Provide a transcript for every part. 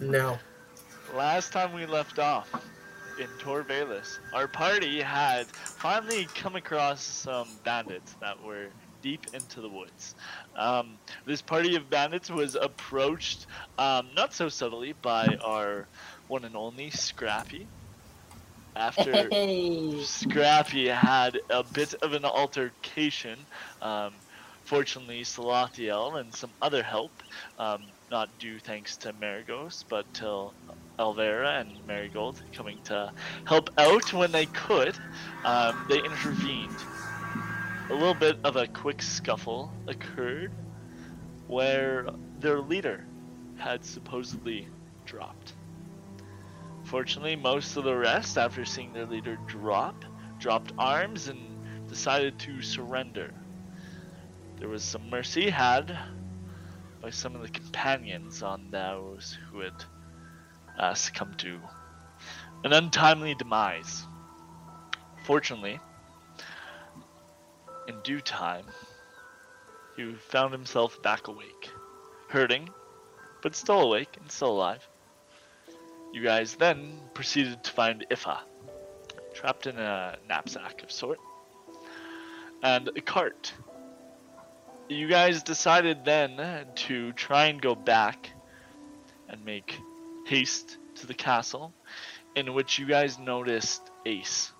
No. Last time we left off in Tor Balis, our party had finally come across some bandits that were deep into the woods. Um, this party of bandits was approached, um, not so subtly, by our one and only Scrappy. After Hey. Scrappy had a bit of an altercation. Um, fortunately, Salathiel and some other help, um, not due thanks to Marigus, but to Alvera and Marigold coming to help out when they could, um, they intervened. A little bit of a quick scuffle occurred where their leader had supposedly dropped. Fortunately, most of the rest, after seeing their leader drop, dropped arms and decided to surrender. There was some mercy had by some of the companions on those who had uh, succumbed to an untimely demise. Fortunately, in due time, he found himself back awake, hurting, but still awake and still alive. You guys then proceeded to find Ifa, trapped in a knapsack of sort, and a cart. You guys decided then to try and go back and make haste to the castle, in which you guys noticed Ace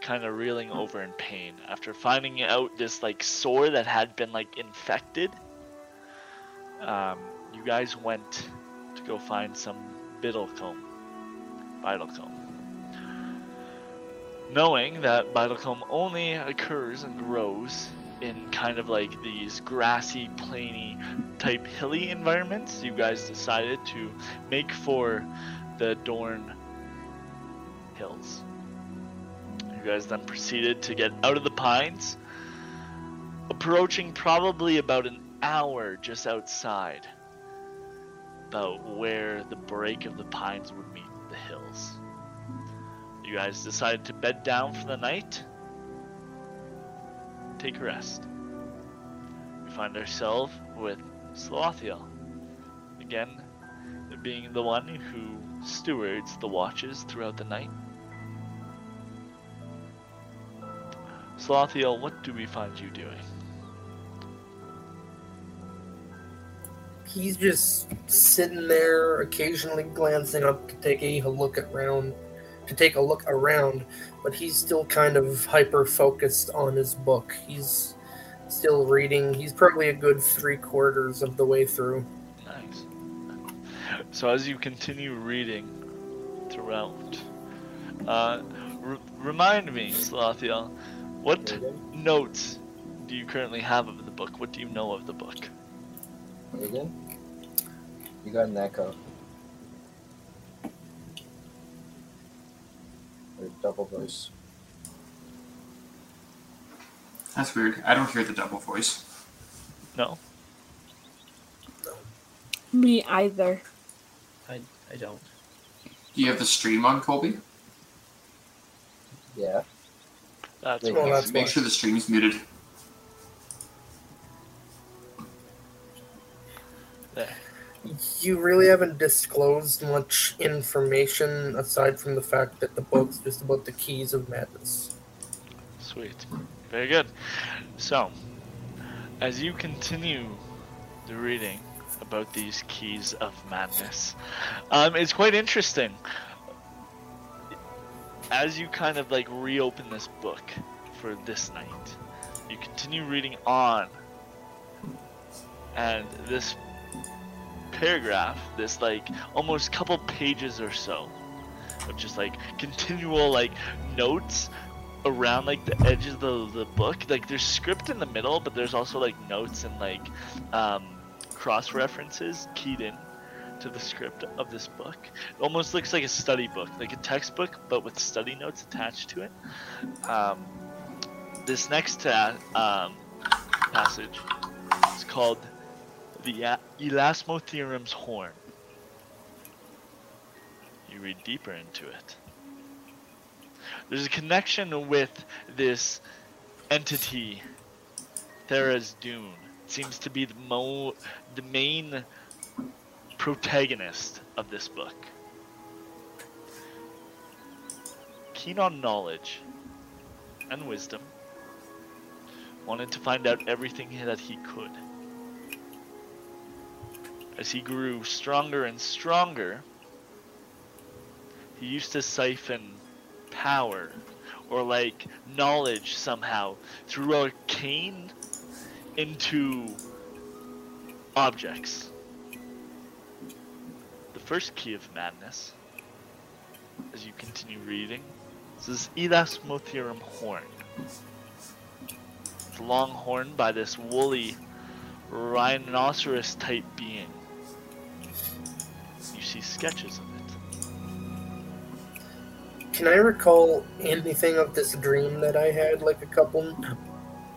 kind of reeling over in pain after finding out this like sore that had been like infected. Um, you guys went to go find some biddle comb, Biddlecomb. Bidlecomb. Knowing that Bidlecomb only occurs and grows in kind of like these grassy, plainy type hilly environments, you guys decided to make for the Dorn Hills. You guys then proceeded to get out of the pines, approaching probably about an hour just outside about where the break of the pines would meet the hills. You guys decided to bed down for the night. Take a rest. We find ourselves with Slothiel. Again, being the one who stewards the watches throughout the night. Slothiel, what do we find you doing? He's just sitting there, occasionally glancing up to take a look around, to take a look around, but he's still kind of hyper focused on his book. He's still reading. He's probably a good three quarters of the way through. Nice. So as you continue reading throughout, uh, r- remind me, Slothiel, what notes do you currently have of the book? What do you know of the book? Again? You got an echo. Double voice. That's weird. I don't hear the double voice. No. Me either. I, I don't. Do you have the stream on, Colby? Yeah. That's Wait, Well, what- that's Make sure the stream's muted. You really haven't disclosed much information aside from the fact that the book's just about the keys of madness. Sweet. Very good. So, as you continue the reading about these keys of madness, um, it's quite interesting. As you kind of like reopen this book for this night, you continue reading on, and this paragraph, this like almost couple pages or so, of just like continual like notes around like the edges of the, the book. Like there's script in the middle but there's also like notes and like um, cross references keyed in to the script of this book. It almost looks like a study book like a textbook but with study notes attached to it. Um, this next ta- um, passage is called the Elasmotherium's horn you read deeper into it there's a connection with this entity, Thera's Dune. It seems to be the mo the main protagonist of this book. Keen on knowledge and wisdom, wanted to find out everything that he could. As he grew stronger and stronger, he used to siphon power or like knowledge somehow through arcane into objects. The first key of madness, as you continue reading, is this is Elasmotherium horn. It's long horn by this woolly rhinoceros type being. See sketches of it. Can I recall anything of this dream that I had like a couple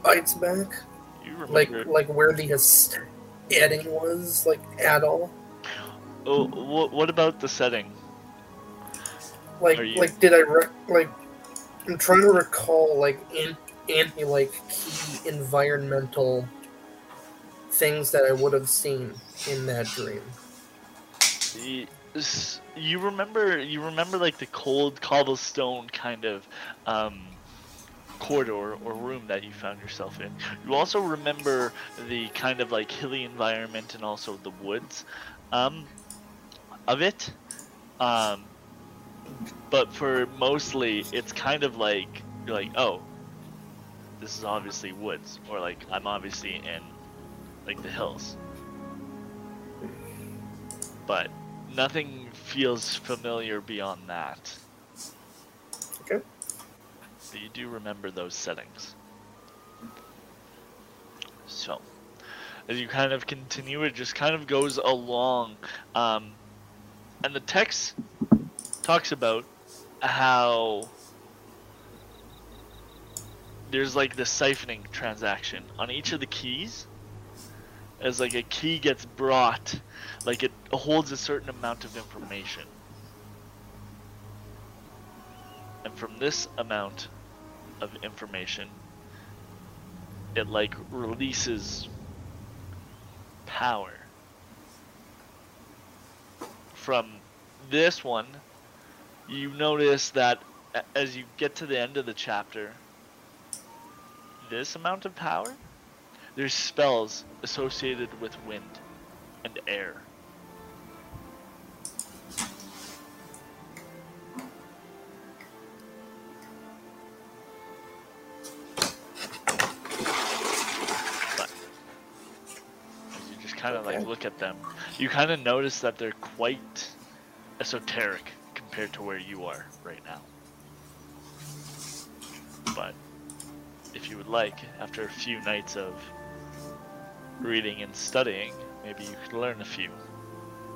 bites back? You Like remember like where the setting was like at all? Oh, wh- what about the setting? Like you- like did I re- like I'm trying to recall like in any like key environmental things that I would have seen in that dream. You remember, you remember like the cold cobblestone kind of um, corridor or room that you found yourself in. You also remember the kind of like hilly environment and also the woods um, of it. Um, but for mostly, it's kind of like you're like, oh, this is obviously woods, or like I'm obviously in like the hills. But nothing feels familiar beyond that. Okay. But you do remember those settings. So, as you kind of continue, it just kind of goes along. Um, and the text talks about how there's like the siphoning transaction on each of the keys. As like a key gets brought, like it holds a certain amount of information. And from this amount of information, it like releases power. From this one, you notice that as you get to the end of the chapter, this amount of power, there's spells associated with wind and air. But as you just kind of like look at them, you kind of notice that they're quite esoteric compared to where you are right now. But if you would like, after a few nights of reading and studying, maybe you could learn a few.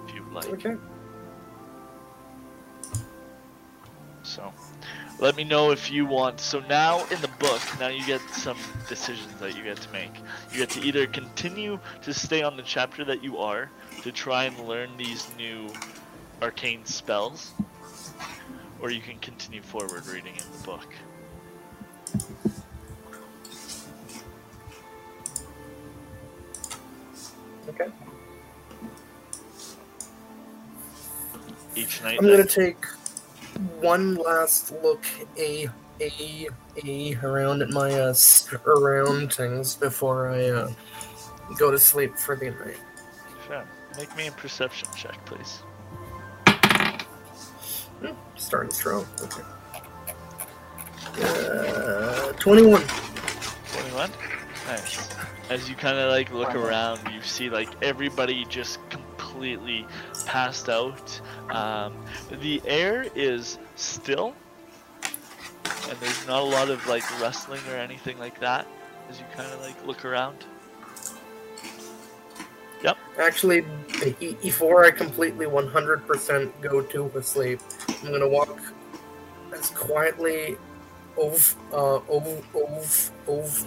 If you like. Okay. So, let me know if you want. So now in the book, now you get some decisions that you get to make. You get to either continue to stay on the chapter that you are to try and learn these new arcane spells, or you can continue forward reading in the book. Okay. Each night. I'm gonna take one last look a a a around at my uh, around things before I uh, go to sleep for the night. Sure. Make me a perception check, please. Hmm, Starting strong. Okay. Uh, Twenty-one. 21? Nice. As you kind of like look around, you see like everybody just completely passed out. Um, the air is still, and there's not a lot of like rustling or anything like that. As you kind of like look around. Yep. Actually, before I completely 100% go to sleep, I'm gonna walk as quietly ov- uh, ov- ov-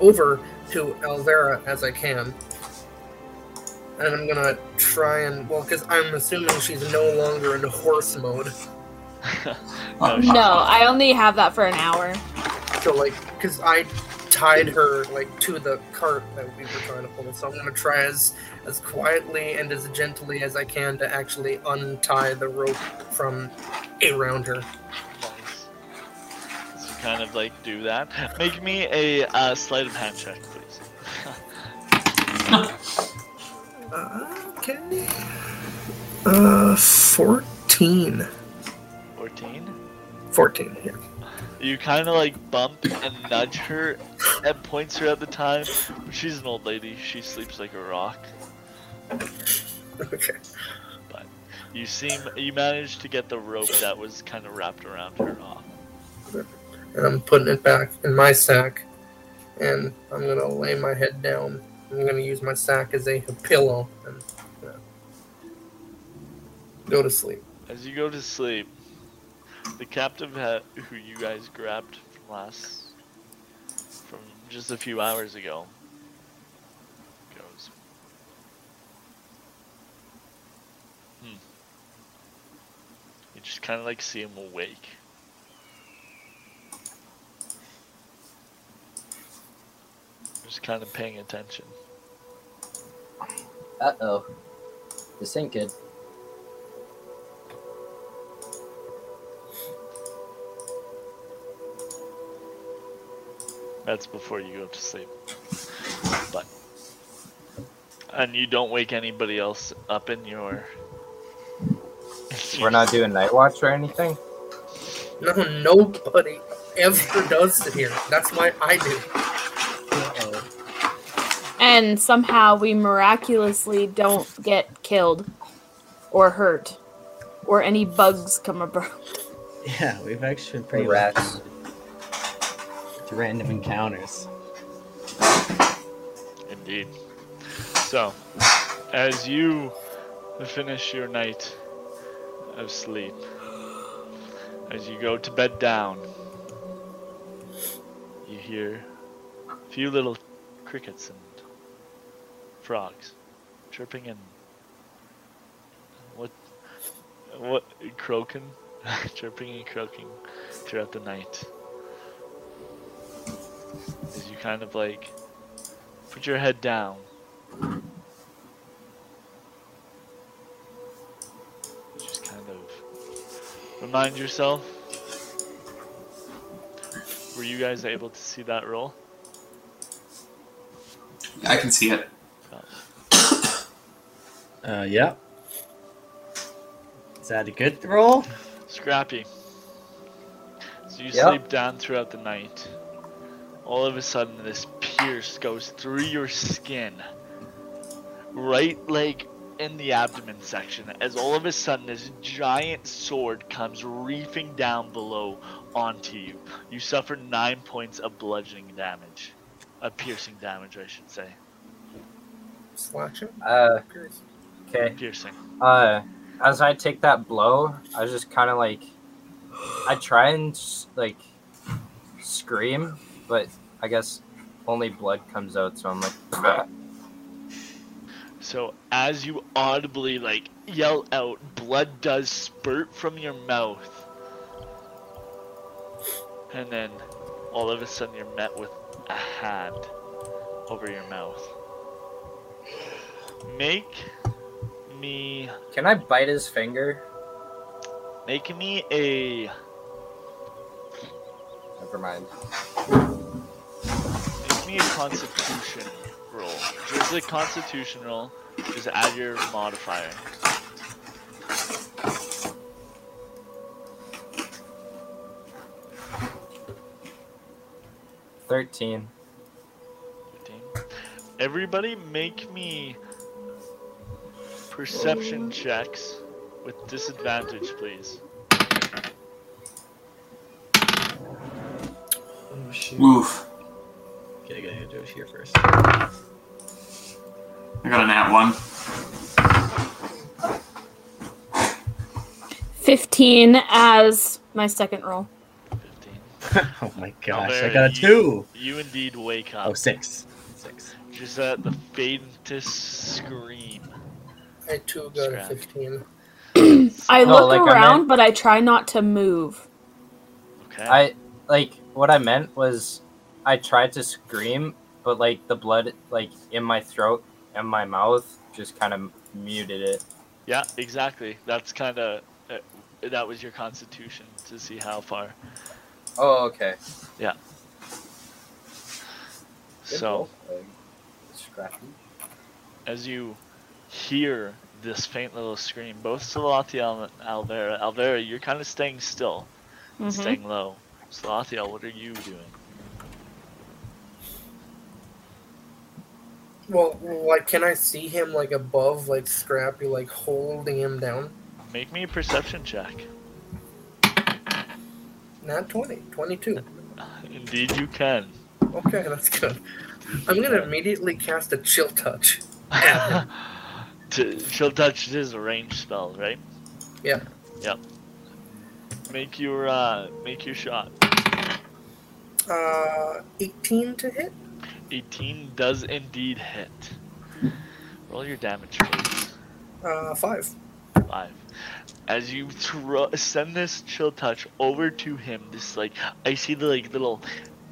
over to Alvera as I can. And I'm gonna try and, well, because I'm assuming she's no longer in horse mode. no, she- No, I only have that for an hour. So, like, because I tied her like to the cart that we were trying to pull. So I'm gonna try as as quietly and as gently as I can to actually untie the rope from around her. Nice. So you kind of like do that. Make me a uh, sleight of hand check, please. Okay. Uh, fourteen. 14. 14, yeah. You kind of like bump and nudge her and points her at the time. She's an old lady. She sleeps like a rock. Okay. But you seem you managed to get the rope that was kind of wrapped around her off. And I'm putting it back in my sack. And I'm gonna lay my head down. I'm gonna use my sack as a pillow and uh, go to sleep. As you go to sleep, the captive ha- who you guys grabbed from last, from just a few hours ago, goes. Hmm. You just kind of like see him awake. Just kind of paying attention. Uh oh. This ain't good. That's before you go to sleep. But and you don't wake anybody else up in your. We're not doing night watch or anything. No, nobody ever does it here. That's why I do. And somehow we miraculously don't get killed or hurt or any bugs come about. Yeah, we've actually been pretty rats. lucky with random encounters. Indeed. So, as you finish your night of sleep, as you go to bed down, you hear a few little crickets and frogs chirping and what what croaking chirping and croaking throughout the night. As you kind of like put your head down. Just kind of remind yourself were you guys able to see that roll? I can see it. Uh, yeah. Is that a good roll? Scrappy. So you Yep. sleep down throughout the night. All of a sudden, this pierce goes through your skin, right leg in the abdomen section, as all of a sudden this giant sword comes reefing down below onto you. You suffer nine points of bludgeoning damage, a piercing damage, I should say. Slashing? Uh, okay. Piercing. Uh, as I take that blow, I was just kind of like, I try and like scream, but I guess only blood comes out, so I'm like, So as you audibly like yell out, blood does spurt from your mouth. And then all of a sudden you're met with a hand over your mouth. Make me can I bite his finger? make me a Never mind. make me a constitution roll. Just a constitution roll. Just add your modifier. Thirteen. 15. Everybody make me perception checks with disadvantage, please. Oh shoot. Woof. Okay, I gotta do it here first. I got a nat one. 15 as my second roll. 15. oh my gosh, I got a you- two. You indeed wake Oh, up. six. Six. Just at the faintest scream. I too got a Scratch. 15. I No, look like I around, meant- but I try not to move. Okay. I like what I meant was I tried to scream, but like the blood like in my throat and my mouth just kind of muted it. Yeah, exactly. That's kind of uh, that was your constitution to see how far. Oh, okay. Yeah. So as you hear this faint little scream, both Salathiel and Alvera, Alvera, you're kind of staying still, Mhm. staying low. Salathiel, what are you doing? Well, like, can I see him like above, like Scrappy, like holding him down? Make me a perception check. Not 20, 22. Indeed, you can. Okay, that's good. I'm gonna immediately cast a chill touch. to, she'll touch is a range spell, right? Yeah. Yep. Make your uh, make your shot. Uh, 18 to hit. 18 does indeed hit. Roll your damage, please. Uh, five. Five. As you throw, send this chill touch over to him, this like I see the like little,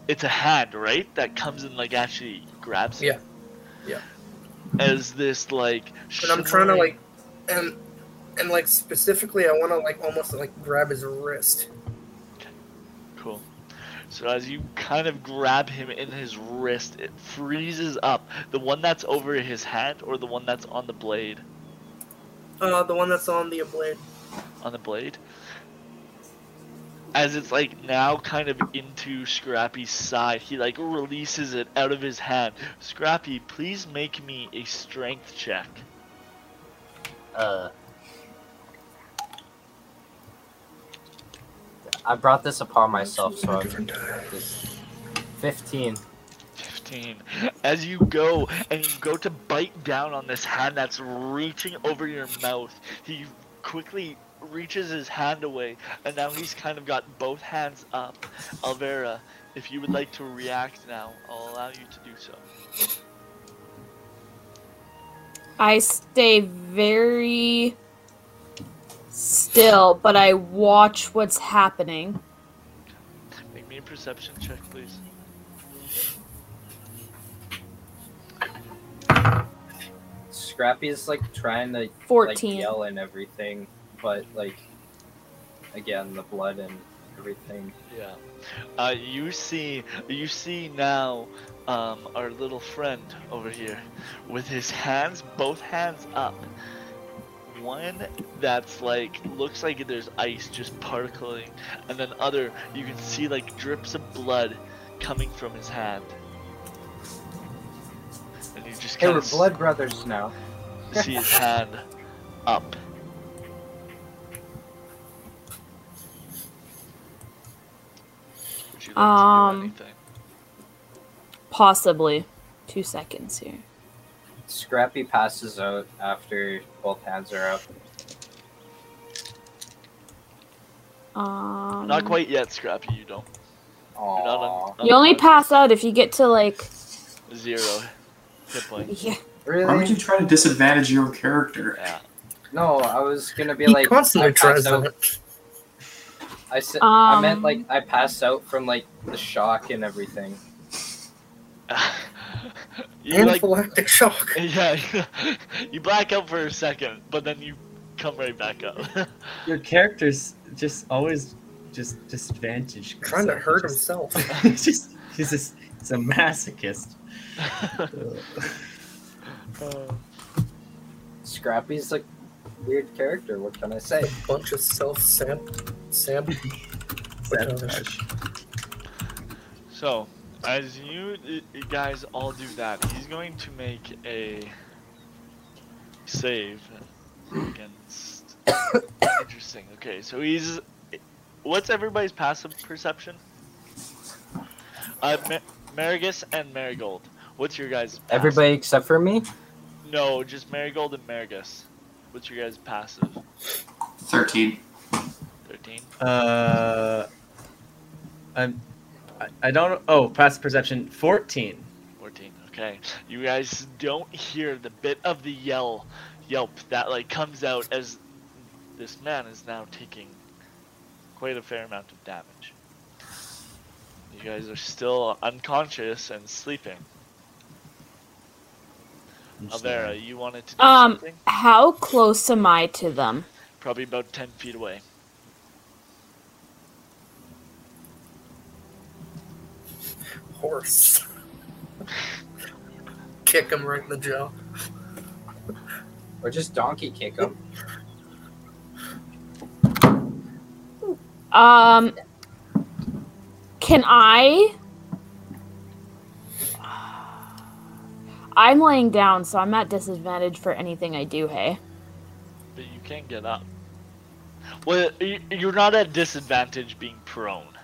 it's a hand, right? That comes and like actually grabs. him. Yeah. Yeah. As this like. And I'm trying to like, and and like specifically, I want to like almost like grab his wrist. Cool. So as you kind of grab him in his wrist, it freezes up. The one that's over his hand or the one that's on the blade? Uh, the one that's on the blade. On the blade. As it's like now kind of into Scrappy's side, he like releases it out of his hand. Scrappy, please make me a strength check. Uh, I brought this upon myself, so I'm Different die. just 15. 15. As you go and you go to bite down on this hand that's reaching over your mouth, he quickly reaches his hand away, and now he's kind of got both hands up. Alvera, if you would like to react now, I'll allow you to do so. I stay very still, but I watch what's happening. Make me a perception check, please. Scrappy's like trying to like yell and everything, but like again the blood and everything. Yeah. Uh, you see, you see now, um, our little friend over here, with his hands, both hands up. One that's like looks like there's ice just particling, and then other you can see like drips of blood coming from his hand. And you just Hey, kind we're of blood brothers now. see his hand up. Would you Um, to do anything? Possibly. Two seconds here. Scrappy passes out after both hands are up. Um, Not quite yet, Scrappy. You don't. You're Aww. un- You only unconscious. pass out if you get to like. zero hit points. Yeah. Really? Why would you try to disadvantage your character? Yeah. No, I was gonna be He like. constantly tries passed out- that. I said I meant Um, like I passed out from like the shock and everything. you like, Anaphylactic shock. yeah, you black out for a second, but then you come right back up. Your character's just always just disadvantaged. Trying to hurt just- himself. he's just he's just he's a masochist. Uh, Scrappy's like weird character. What can I say? Bunch of self sab sab. Sabotage. so, as you you guys all do that, he's going to make a save against. Interesting. Okay, so he's. What's everybody's passive perception? Uh, Ma- Marigus and Marigold. What's your guys' passive? Everybody except for me. No, just Marigold and Marigus. What's your guys' passive? 13. 13? Uh, I'm. I, I don't. Oh, passive perception fourteen. 14. Okay. You guys don't hear the bit of the yell, yelp that like comes out as this man is now taking quite a fair amount of damage. You guys are still unconscious and sleeping. I'm Alvera, you wanted to do Um, something? How close am I to them? Probably about 10 feet away. Horse. Kick him right in the jaw. Or just donkey kick him. Um, can I? I'm laying down, so I'm at disadvantage for anything I do. Hey, But you can't get up. Well, you're not at disadvantage being prone.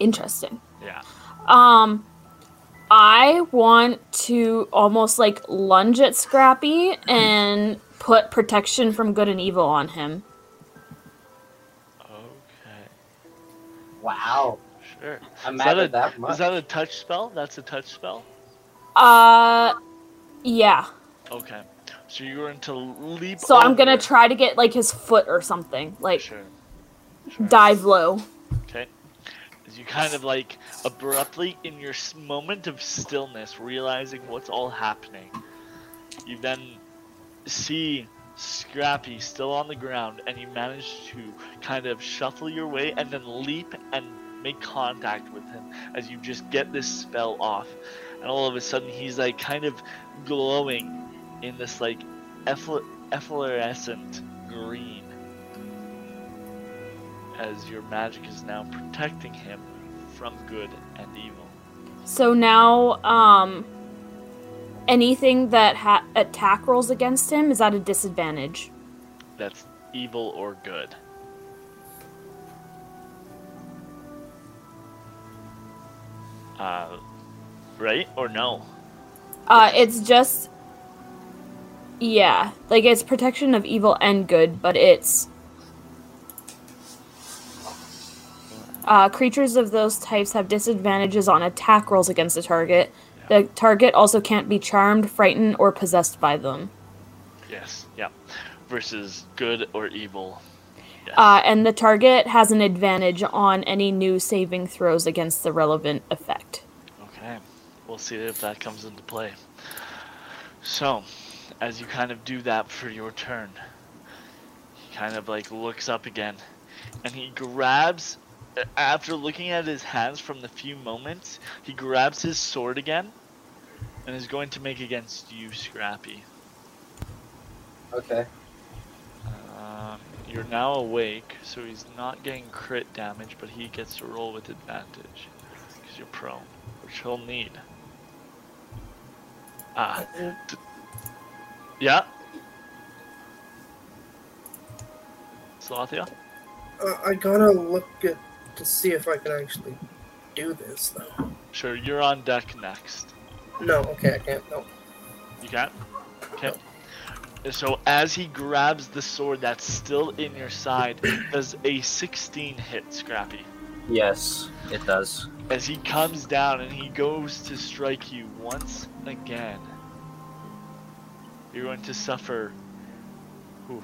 interesting. Yeah. Um, I want to almost like lunge at Scrappy and put protection from good and evil on him. Okay. Wow. Sure. I'm Is mad that, a, that much. is that a touch spell? That's a touch spell? Uh, yeah. Okay. So you're going to leap So I'm gonna try to get like his foot or something, like Sure. Sure. dive low. Okay. You kind of like abruptly, in your moment of stillness, realizing what's all happening, you then see Scrappy still on the ground, and you manage to kind of shuffle your way and then leap and make contact with him as you just get this spell off. And all of a sudden, he's like kind of glowing in this like effl- efflorescent green as your magic is now protecting him from good and evil. So now, um, anything that ha- attack rolls against him is at a disadvantage. That's evil or good. Uh, right or no? Uh, it's just, yeah, like it's protection of evil and good, but it's uh, creatures of those types have disadvantages on attack rolls against the target. The target also can't be charmed, frightened, or possessed by them. Yes, yeah. Versus good or evil. Yes. Uh, and the target has an advantage on any new saving throws against the relevant effect. Okay, we'll see if that comes into play. So, as you kind of do that for your turn, he kind of like looks up again, and he grabs. After looking at his hands from the few moments, he grabs his sword again, and is going to make against you, Scrappy. Okay. Um, you're now awake, so he's not getting crit damage, but he gets to roll with advantage because you're prone, which he'll need. Ah, d- yeah. Slothia? Uh, I gotta look at to see if I can actually do this though. Sure, you're on deck next. No, okay, I can't. No. You can't? Okay. So as he grabs the sword that's still in your side, does a 16 hit Scrappy? Yes, it does. as he comes down and he goes to strike you once again. You're going to suffer whew,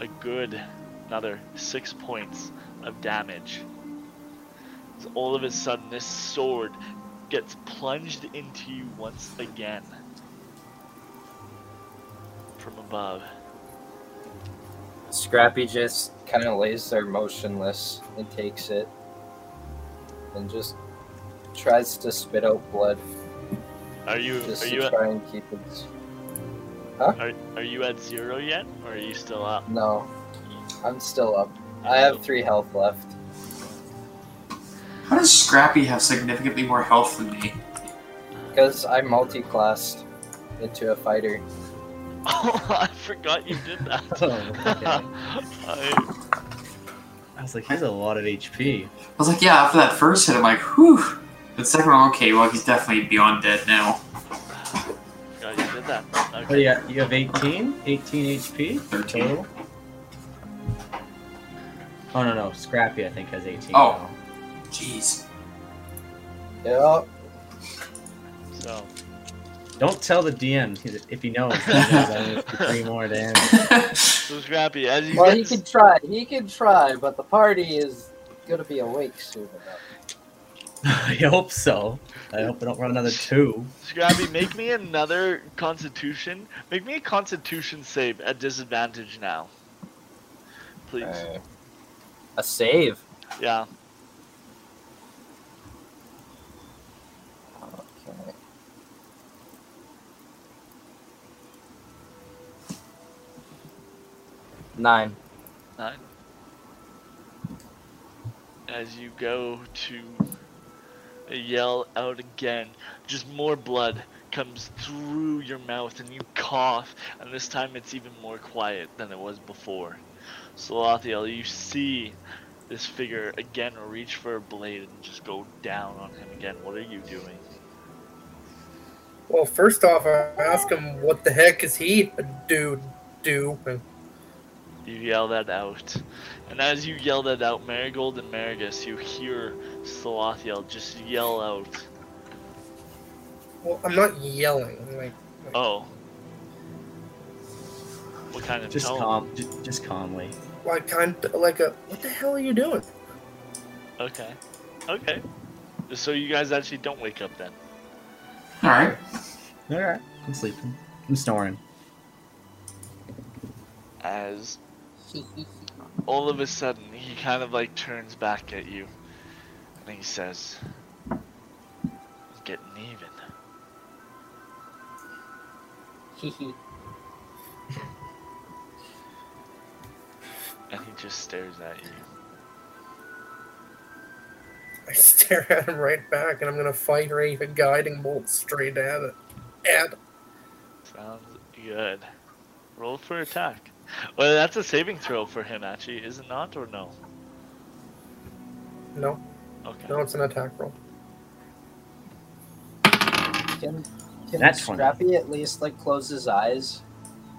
a good another six points of damage. As all of a sudden, this sword gets plunged into you once again from above. Scrappy just kind of lays there motionless and takes it and just tries to spit out blood Are you just are to you at, and keep it. are, are you at zero yet, or are you still up? No, I'm still up. I have three health left. How does Scrappy have significantly more health than me? Because I multi-classed into a fighter. Oh, I forgot you did that. Oh, okay. I, I was like, he has a lot of HP. I was like, yeah, after that first hit, I'm like, whew. The second one, okay, well, he's definitely beyond dead now. forgot you did that. Oh, yeah, you have 18? 18 HP 13. Total? Oh, no, no. Scrappy, I think, has 18. Oh. Jeez. Yep. So, Don't tell the DM if he knows. He knows I moved for three more damage. so Scrappy, as you Well, get he could try. He could try, but the party is gonna be awake soon enough. I hope so. I hope I don't run another two. Scrappy, make me another Constitution. Make me a Constitution save at disadvantage now. Please. A save. Yeah. Okay. Nine. Nine. As you go to yell out again, just more blood comes through your mouth and you cough, and this time it's even more quiet than it was before. Salathiel, you see this figure again reach for a blade and just go down on him again. What are you doing? Well, first off, I ask him what the heck is he a dude do? You yell that out. And as you yell that out, Marigold and Marigus, you hear Salathiel just yell out, Well, I'm not yelling. Like, Oh. What kind of Just tone? calm, just, just calmly. Like kind like a what the hell are you doing? Okay. Okay. So you guys actually don't wake up then. All right. All right, I'm sleeping. I'm snoring. As all of a sudden he kind of like turns back at you and he says, Getting even. And he just stares at you. I stare at him right back, and I'm gonna fire a guiding bolt straight at it. At Sounds good. Roll for attack. Well, that's a saving throw for him, actually, is it not, or no? no, Okay. no, it's an attack roll. Can, can That's funny. Scrappy at least like close his eyes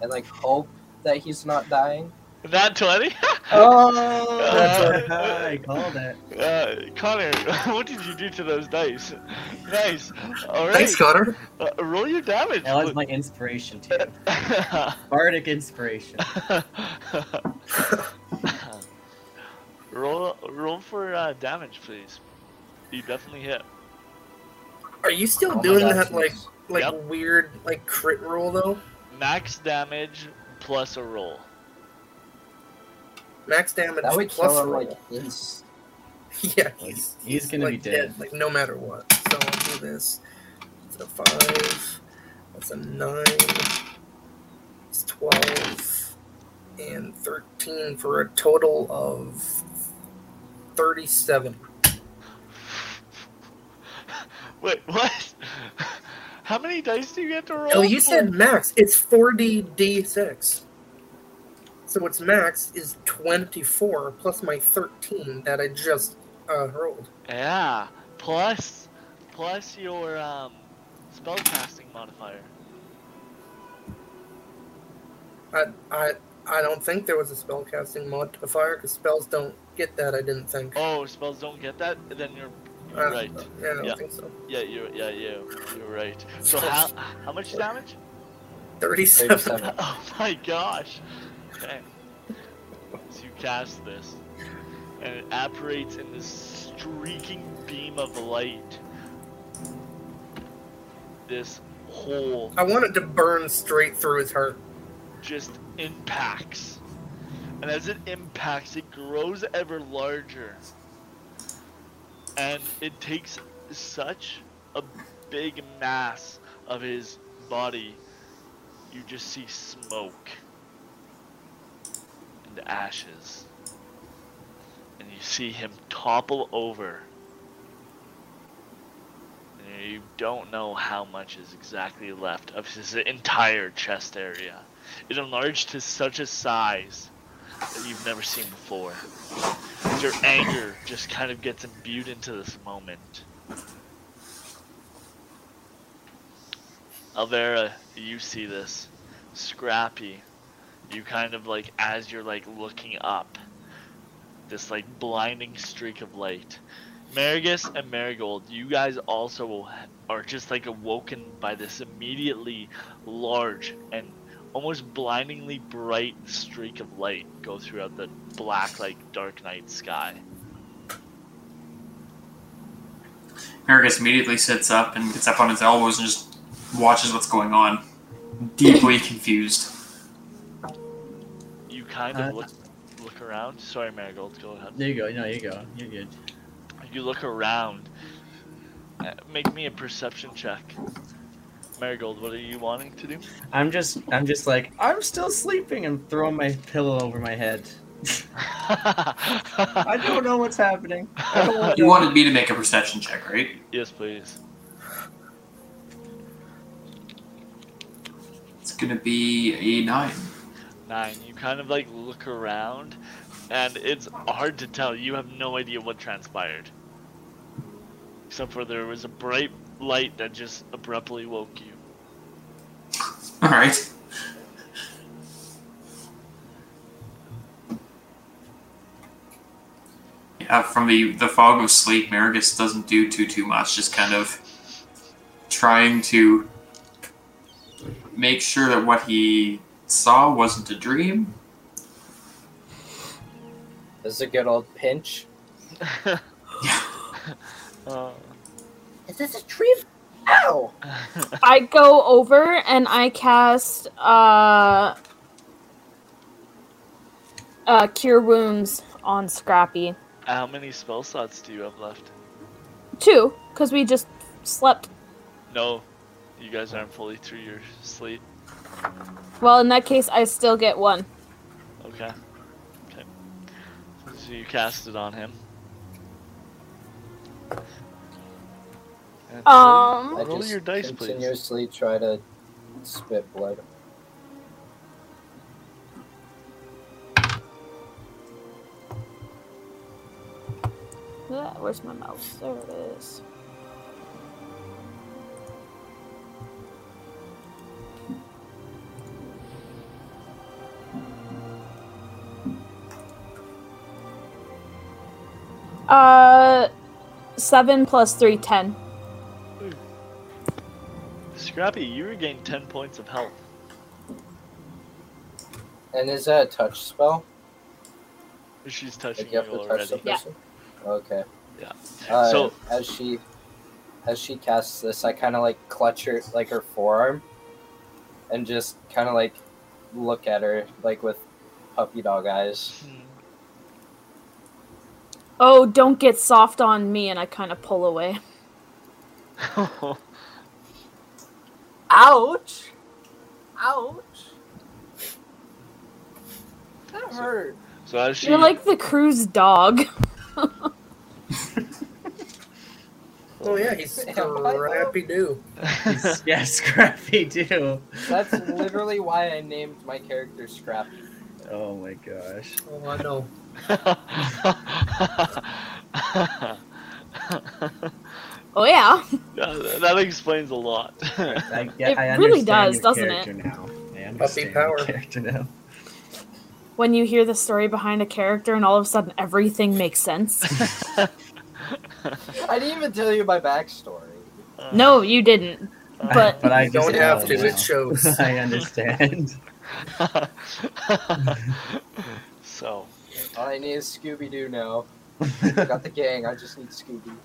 and like hope that he's not dying? Not 20? Oh, that's Uh, I called it. Uh, Connor, what did you do to those dice? Nice. Alright. Thanks, Connor. Uh, roll your damage. That was my inspiration too. Bardic inspiration. roll, roll for uh, damage, please. You definitely hit. Are you still Oh doing God, that like like Yep. weird like crit roll though? Max damage plus a roll. Max damage that would plus kill him roll. like ins- yeah, he's, He's gonna like, be dead. like no matter what. So I'll do this. It's a five. That's a nine. It's twelve and thirteen for a total of thirty-seven. Wait, what? How many dice do you get to roll? Oh, you for? said max. It's 4D d six. So its max is twenty-four plus my thirteen that I just uh, rolled. Yeah, plus, plus your um, spellcasting modifier. I I I don't think there was a spellcasting modifier because spells don't get that. I didn't think. Oh, spells don't get that. Then you're, Uh, you're right. Yeah, I don't Yeah. think so. Yeah, you, yeah, you, you're right. So how, how much damage? Thirty-seven. 37. Oh my gosh. So you cast this, and it apparates in this streaking beam of light. This hole I want it to burn straight through his heart. just impacts. And as it impacts, it grows ever larger. And it takes such a big mass of his body, you just see smoke and ashes. And you see him topple over. And you don't know how much is exactly left of his entire chest area. It enlarged to such a size that you've never seen before. Your anger just kind of gets imbued into this moment. Alvera, you see this. Scrappy, you kind of like, as you're like looking up, this like blinding streak of light. Marigus and Marigold, you guys also are just like awoken by this immediately large and almost blindingly bright streak of light go throughout the black, like dark night sky. Marigus immediately sits up and gets up on his elbows and just watches what's going on, deeply confused. You kind of Uh, look look around. Sorry, Marigold. Go ahead. There you go. No, you go. You're good. You look around. Uh, Make me a perception check. Marigold, what are you wanting to do? I'm just, I'm just like, I'm still sleeping and throwing my pillow over my head. I don't know what's happening. I want You wanted me to make a perception check, right? Yes, please. It's gonna be a nine. Nine. You kind of like look around, and it's hard to tell. You have no idea what transpired. Except for there was a bright light that just abruptly woke you. All right. Yeah, from the the fog of sleep, Marigus doesn't do too too much. Just kind of trying to make sure that what he saw wasn't a dream. This is a good old pinch. Uh, Is this a dream? Ow! I go over and I cast uh uh cure wounds on Scrappy. How many spell slots do you have left? Two, because we just slept. No, you guys aren't fully through your sleep. Well, in that case, I still get one. Okay. Okay. So you cast it on him. And Um, roll, roll your dice, please. continuously try to spit blood. Where's my mouse? There it is. Uh, seven plus three, ten. Scrappy, you regain 10 points of health. And is that a touch spell? She's touching Like you have you to touch the already. Yeah. Okay. Yeah. Uh, So- as she as she casts this, I kind of like clutch her like her forearm, and just kind of like look at her like with puppy dog eyes. Hmm. Oh, don't get soft on me, and I kind of pull away. Ouch! Ouch! That hurt. so as she You're like the cruise dog. Oh yeah, he's Scrappy Doo. yeah, Scrappy Doo. That's literally why I named my character Scrappy. Oh my gosh. Oh, I know. Oh yeah. Yeah, that explains a lot. I, get, It I really does, your doesn't it? Now. I understand power. character now. When you hear the story behind a character, and all of a sudden everything makes sense. I didn't even tell you my backstory. no, you didn't. Uh, but but I don't have to. now. It shows. I understand. so, All I need is Scooby Doo now. Got the gang. I just need Scooby.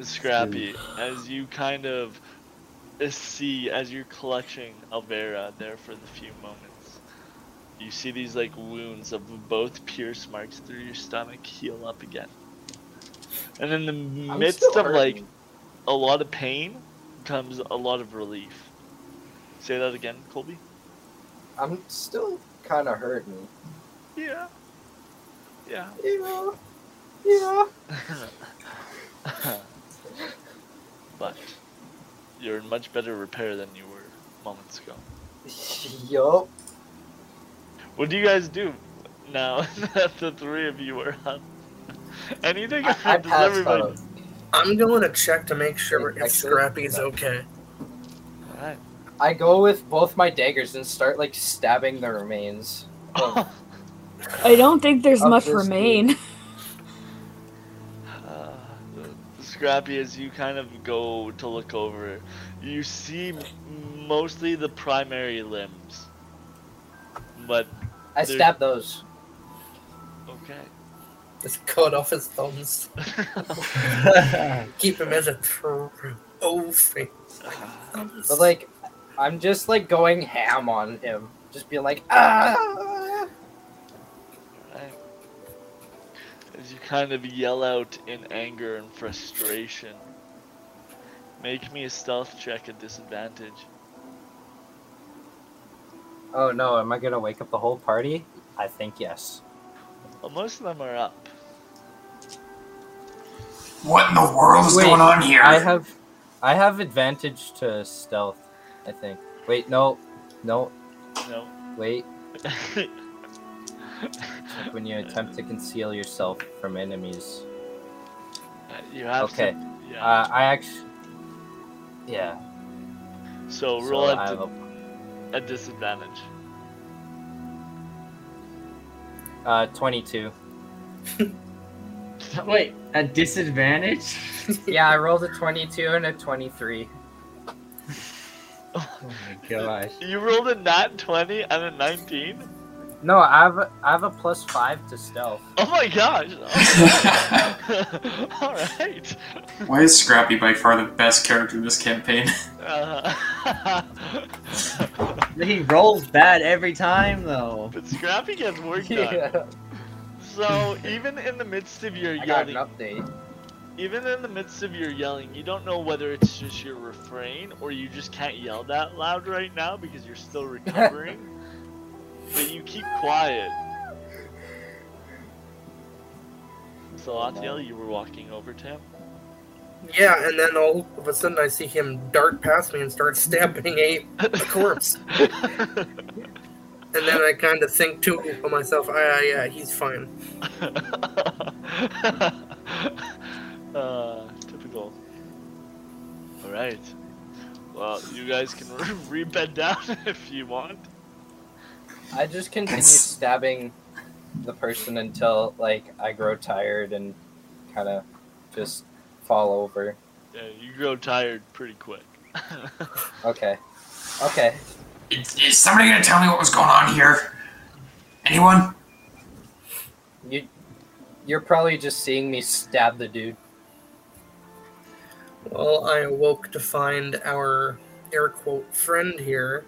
Scrappy, as you kind of see, as you're clutching Alvera there for the few moments, you see these like wounds of both pierce marks through your stomach heal up again. And in the I'm midst of like a lot of pain comes a lot of relief. Say that again, Colby. I'm still kind of hurting. Yeah. Yeah. Yeah. Yeah. but you're in much better repair than you were moments ago. yup. What do you guys do now that the three of you are up? Anything? I, I Does passed everybody- out. I'm going to check to make sure if Excellent. Scrappy's okay. Alright. I go with both my daggers and start like stabbing the remains. of- I don't think there's Of much remain. Uh, Scrappy, as you kind of go to look over, it, you see mostly the primary limbs. But I There- stab those. okay. Just cut off his thumbs. Keep him as a trophy. But like, I'm just like going ham on him, just being like, ah. As you kind of yell out in anger and frustration. Make me a stealth check at disadvantage. Oh no, am I gonna wake up the whole party? I think yes. Well, most of them are up. What in the world is Wait, going on here? I have, I have advantage to stealth. I think. Wait, no, no, No. wait. Like when you attempt to conceal yourself from enemies. you have Okay. to. Yeah. Uh, I actually, yeah. so so roll I at, have di- a, disadvantage. uh, 22. Wait, a disadvantage? yeah, I rolled a 22 and a 23. Oh my gosh. You rolled a nat 20 and a 19? No, I have, I have a plus five to stealth. Oh my gosh! Alright. Why is Scrappy by far the best character in this campaign? Uh, He rolls bad every time though. but Scrappy gets work done. So, even in the midst of your I got an yelling, update. even in the midst of your yelling, you don't know whether it's just your refrain or you just can't yell that loud right now because you're still recovering. But you keep quiet. So, Salathiel, you were walking over to him. Yeah, and then all of a sudden I see him dart past me and start stabbing a, a corpse. And then I kind of think to myself, ah, yeah, yeah, he's fine. uh, typical. Alright. Well, you guys can re bed down if you want. I just continue That's- stabbing the person until like I grow tired and kind of just fall over. Yeah, you grow tired pretty quick. Okay. Okay. is, is somebody gonna tell me what was going on here? Anyone? You you're probably just seeing me stab the dude. Well, I awoke to find our air quote friend here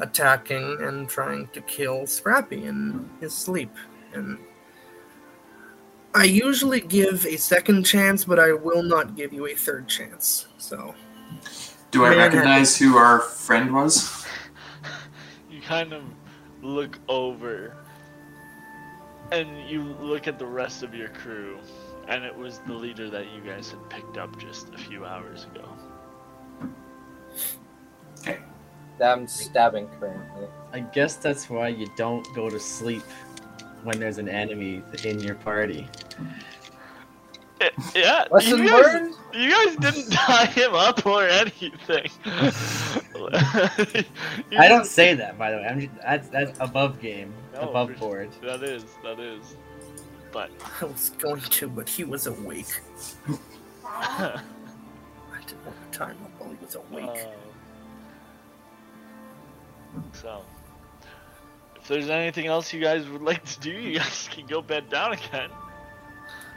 attacking and trying to kill Scrappy in his sleep. And I usually give a second chance, but I will not give you a third chance. So, Do I Man, recognize who our friend was? you kind of look over and you look at the rest of your crew, and it was the leader that you guys had picked up just a few hours ago. That I'm stabbing currently. I guess that's why you don't go to sleep when there's an enemy in your party. Yeah, Lesson you guys, learned. you guys didn't tie him up or anything. I don't say that, by the way. I'm just, that's that's above game, No, above for- board. That is, that is. But I was going to, but he was awake. I didn't want to time up while he was awake. Um, so, if there's anything else you guys would like to do, you guys can go bed down again.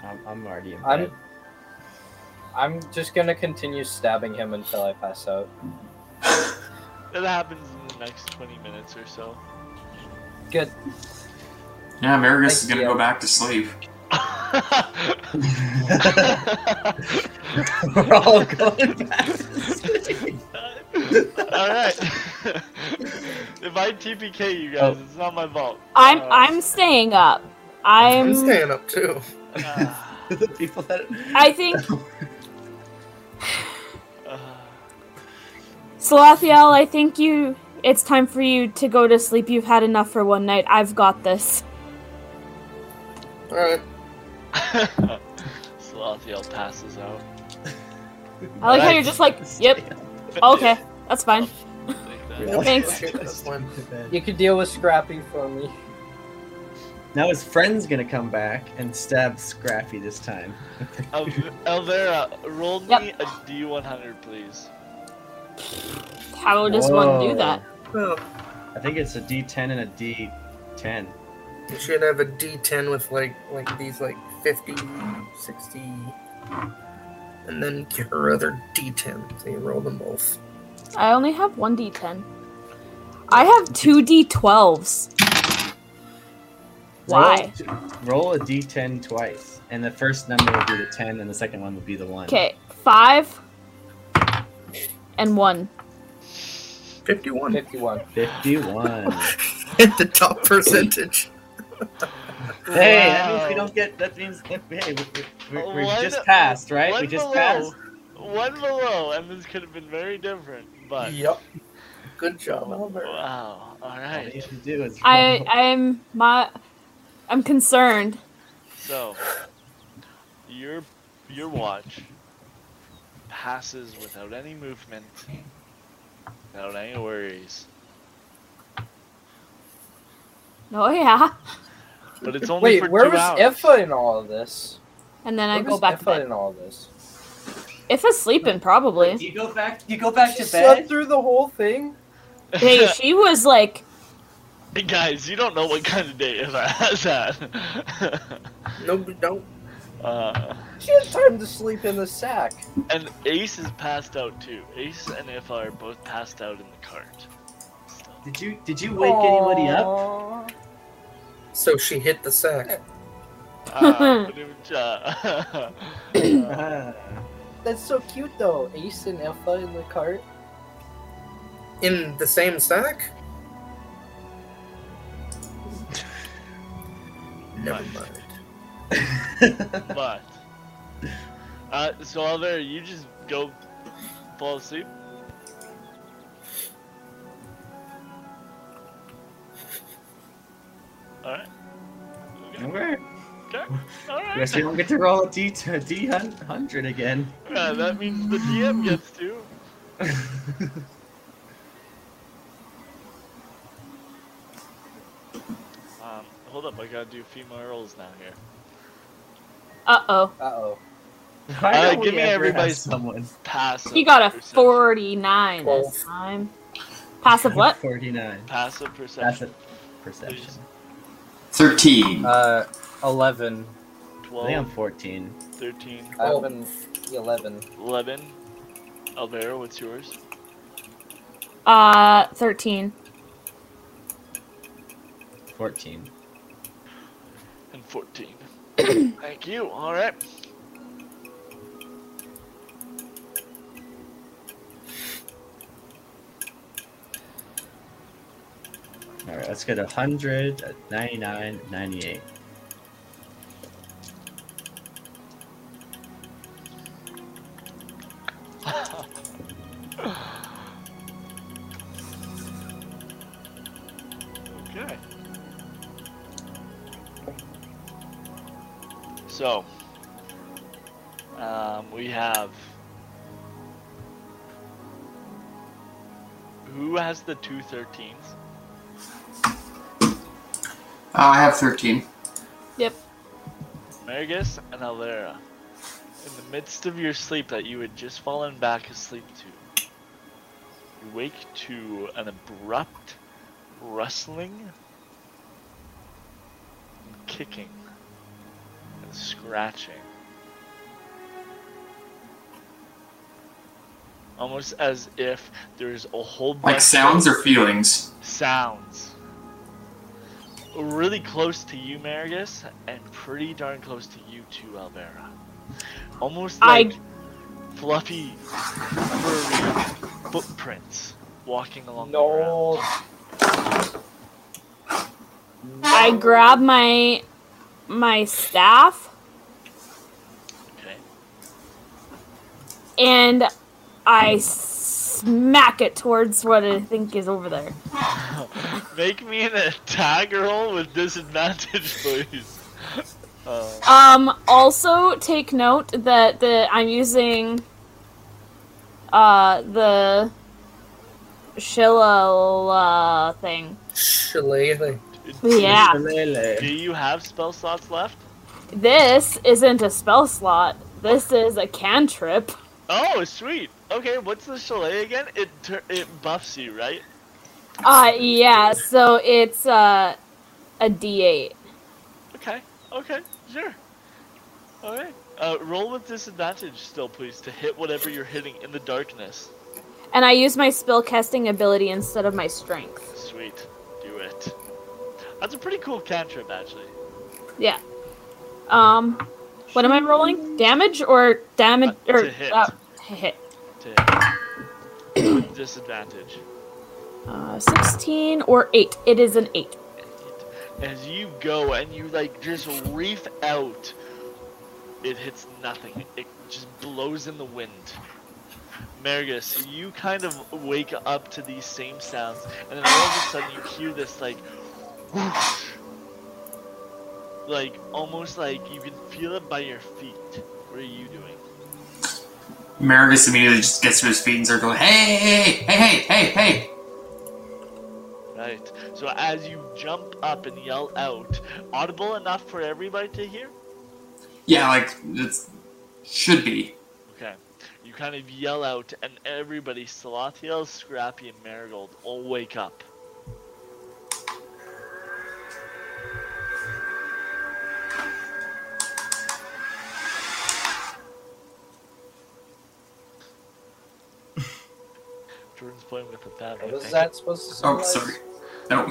I'm, I'm already in bed. I'm I'm just gonna continue stabbing him until I pass out. It happens in the next 20 minutes or so. Good. Yeah, Marigus is gonna you. go back to sleep. We're all going back to sleep. Alright. If I TPK you guys, it's not my fault. I'm Uh, I'm staying up. I'm. I'm staying up too. uh, the people that I think uh, Salathiel. I think you. It's time for you to go to sleep. You've had enough for one night. I've got this. Alright. Salathiel passes out. I like how you're just like, yep, okay, that's fine. Take that. Thanks. You could deal with Scrappy for me. Now his friend's gonna come back and stab Scrappy this time. Al- Alvera, roll me Yep. a D100, please. How does one do that? Oh, I think it's a D10 and a D10. You should have a D10 with like like these like 50, 60, and then her other D10. So you roll them both. I only have one d10. I have two d12s. Why? Roll, roll a d10 twice, and the first number will be the 10, and the second one will be the 1. Okay, five and one. 51. 51. 51. Hit the top percentage. hey, that means we don't get. That means hey, we, we, we, we One- just passed, right? We just below, passed. One below, and this could have been very different. But Yep. Good job, Albert. wow, all All you right. do is I I'm my I'm concerned. So your your watch passes without any movement, without any worries. Oh yeah. But it's only Wait, for where two was hours. Iffa in all of this? And then I go was back to bed. in all of this? If it's sleeping, probably. You go back. You go back She to bed? slept bed. through the whole thing. Hey, she was like, Hey, Guys, you don't know what kind of day Eva has had. No, we don't. uh, She had time to sleep in the sack. and Ace is passed out too. Ace and Ifa are both passed out in the cart. Still. Did you Did you wake anybody up? So she hit the sack. Ah, ba-doom-cha. That's so cute though. Ace and Iffa in the cart. In the same sack? Never mind. but uh, so Alvaro, you just go fall asleep. All right. Okay. Okay. Okay. All right. Guess we don't get to roll a D D hundred again. Yeah, that means the DM gets to. Um, hold up, I gotta do a few more rolls now here. uh oh. Uh oh. Uh, give me ever have everybody's- someone. Passive. He got a perception. 49 this Twelve. time. Passive what? Forty nine. Passive That's perception. a perception. 13. Uh, eleven. I 12, think I'm fourteen. 13, I Oh. have an eleven. 11. Alvaro, what's yours? Uh, 13. Fourteen. And 14. Thank you. All right. All right, let's get a hundred, ninety-nine, ninety-eight. Okay. So, um, we have. Who has the two 13s? Uh, I have 13. Marigus and Alera. In the midst of your sleep that you had just fallen back asleep to, you wake to an abrupt rustling, and kicking, and scratching. Almost as if there's a whole bunch Like sounds of or feelings? sounds. Really close to you, Marigus, and pretty darn close to you too, Alvera. Almost I- like fluffy, furry footprints walking along the ground. No. I grab my my staff Okay. and I smack it towards what I think is over there. Make me an attack roll with disadvantage, please. Uh, Um. Also, take note that the I'm using uh the Shillelagh thing. Shillelagh. Yeah. do you have spell slots left? This isn't a spell slot. This is a cantrip. Oh, sweet. Okay, what's the Shillelagh again? It tur- it buffs you, right? Uh, yeah. So it's uh, a D8. Okay. Okay. Sure. All right. Uh, roll with disadvantage still, please, to hit whatever you're hitting in the darkness. And I use my spell casting ability instead of my strength. Sweet. Do it. That's a pretty cool cantrip, actually. Yeah. Um, what am I rolling? Damage or damage Uh, or to hit. Uh, to hit? To hit. with disadvantage. Uh, 16 or 8. It is an 8. As you go and you like just reef out, it hits nothing. It just blows in the wind. Marigus, you kind of wake up to these same sounds, and then all of a sudden you hear this like, whoosh, like almost like you can feel it by your feet. What are you doing? Marigus immediately just gets to his feet and starts going, hey, hey, hey, hey, hey, hey. Right. So as you jump up and yell out, audible enough for everybody to hear. Yeah, like, it should be. Okay. You kind of yell out, and everybody, Salathiel, Scrappy, and Marigold, all wake up. Jordan's playing with the family. What was that supposed to Oh, symbolize? sorry. No.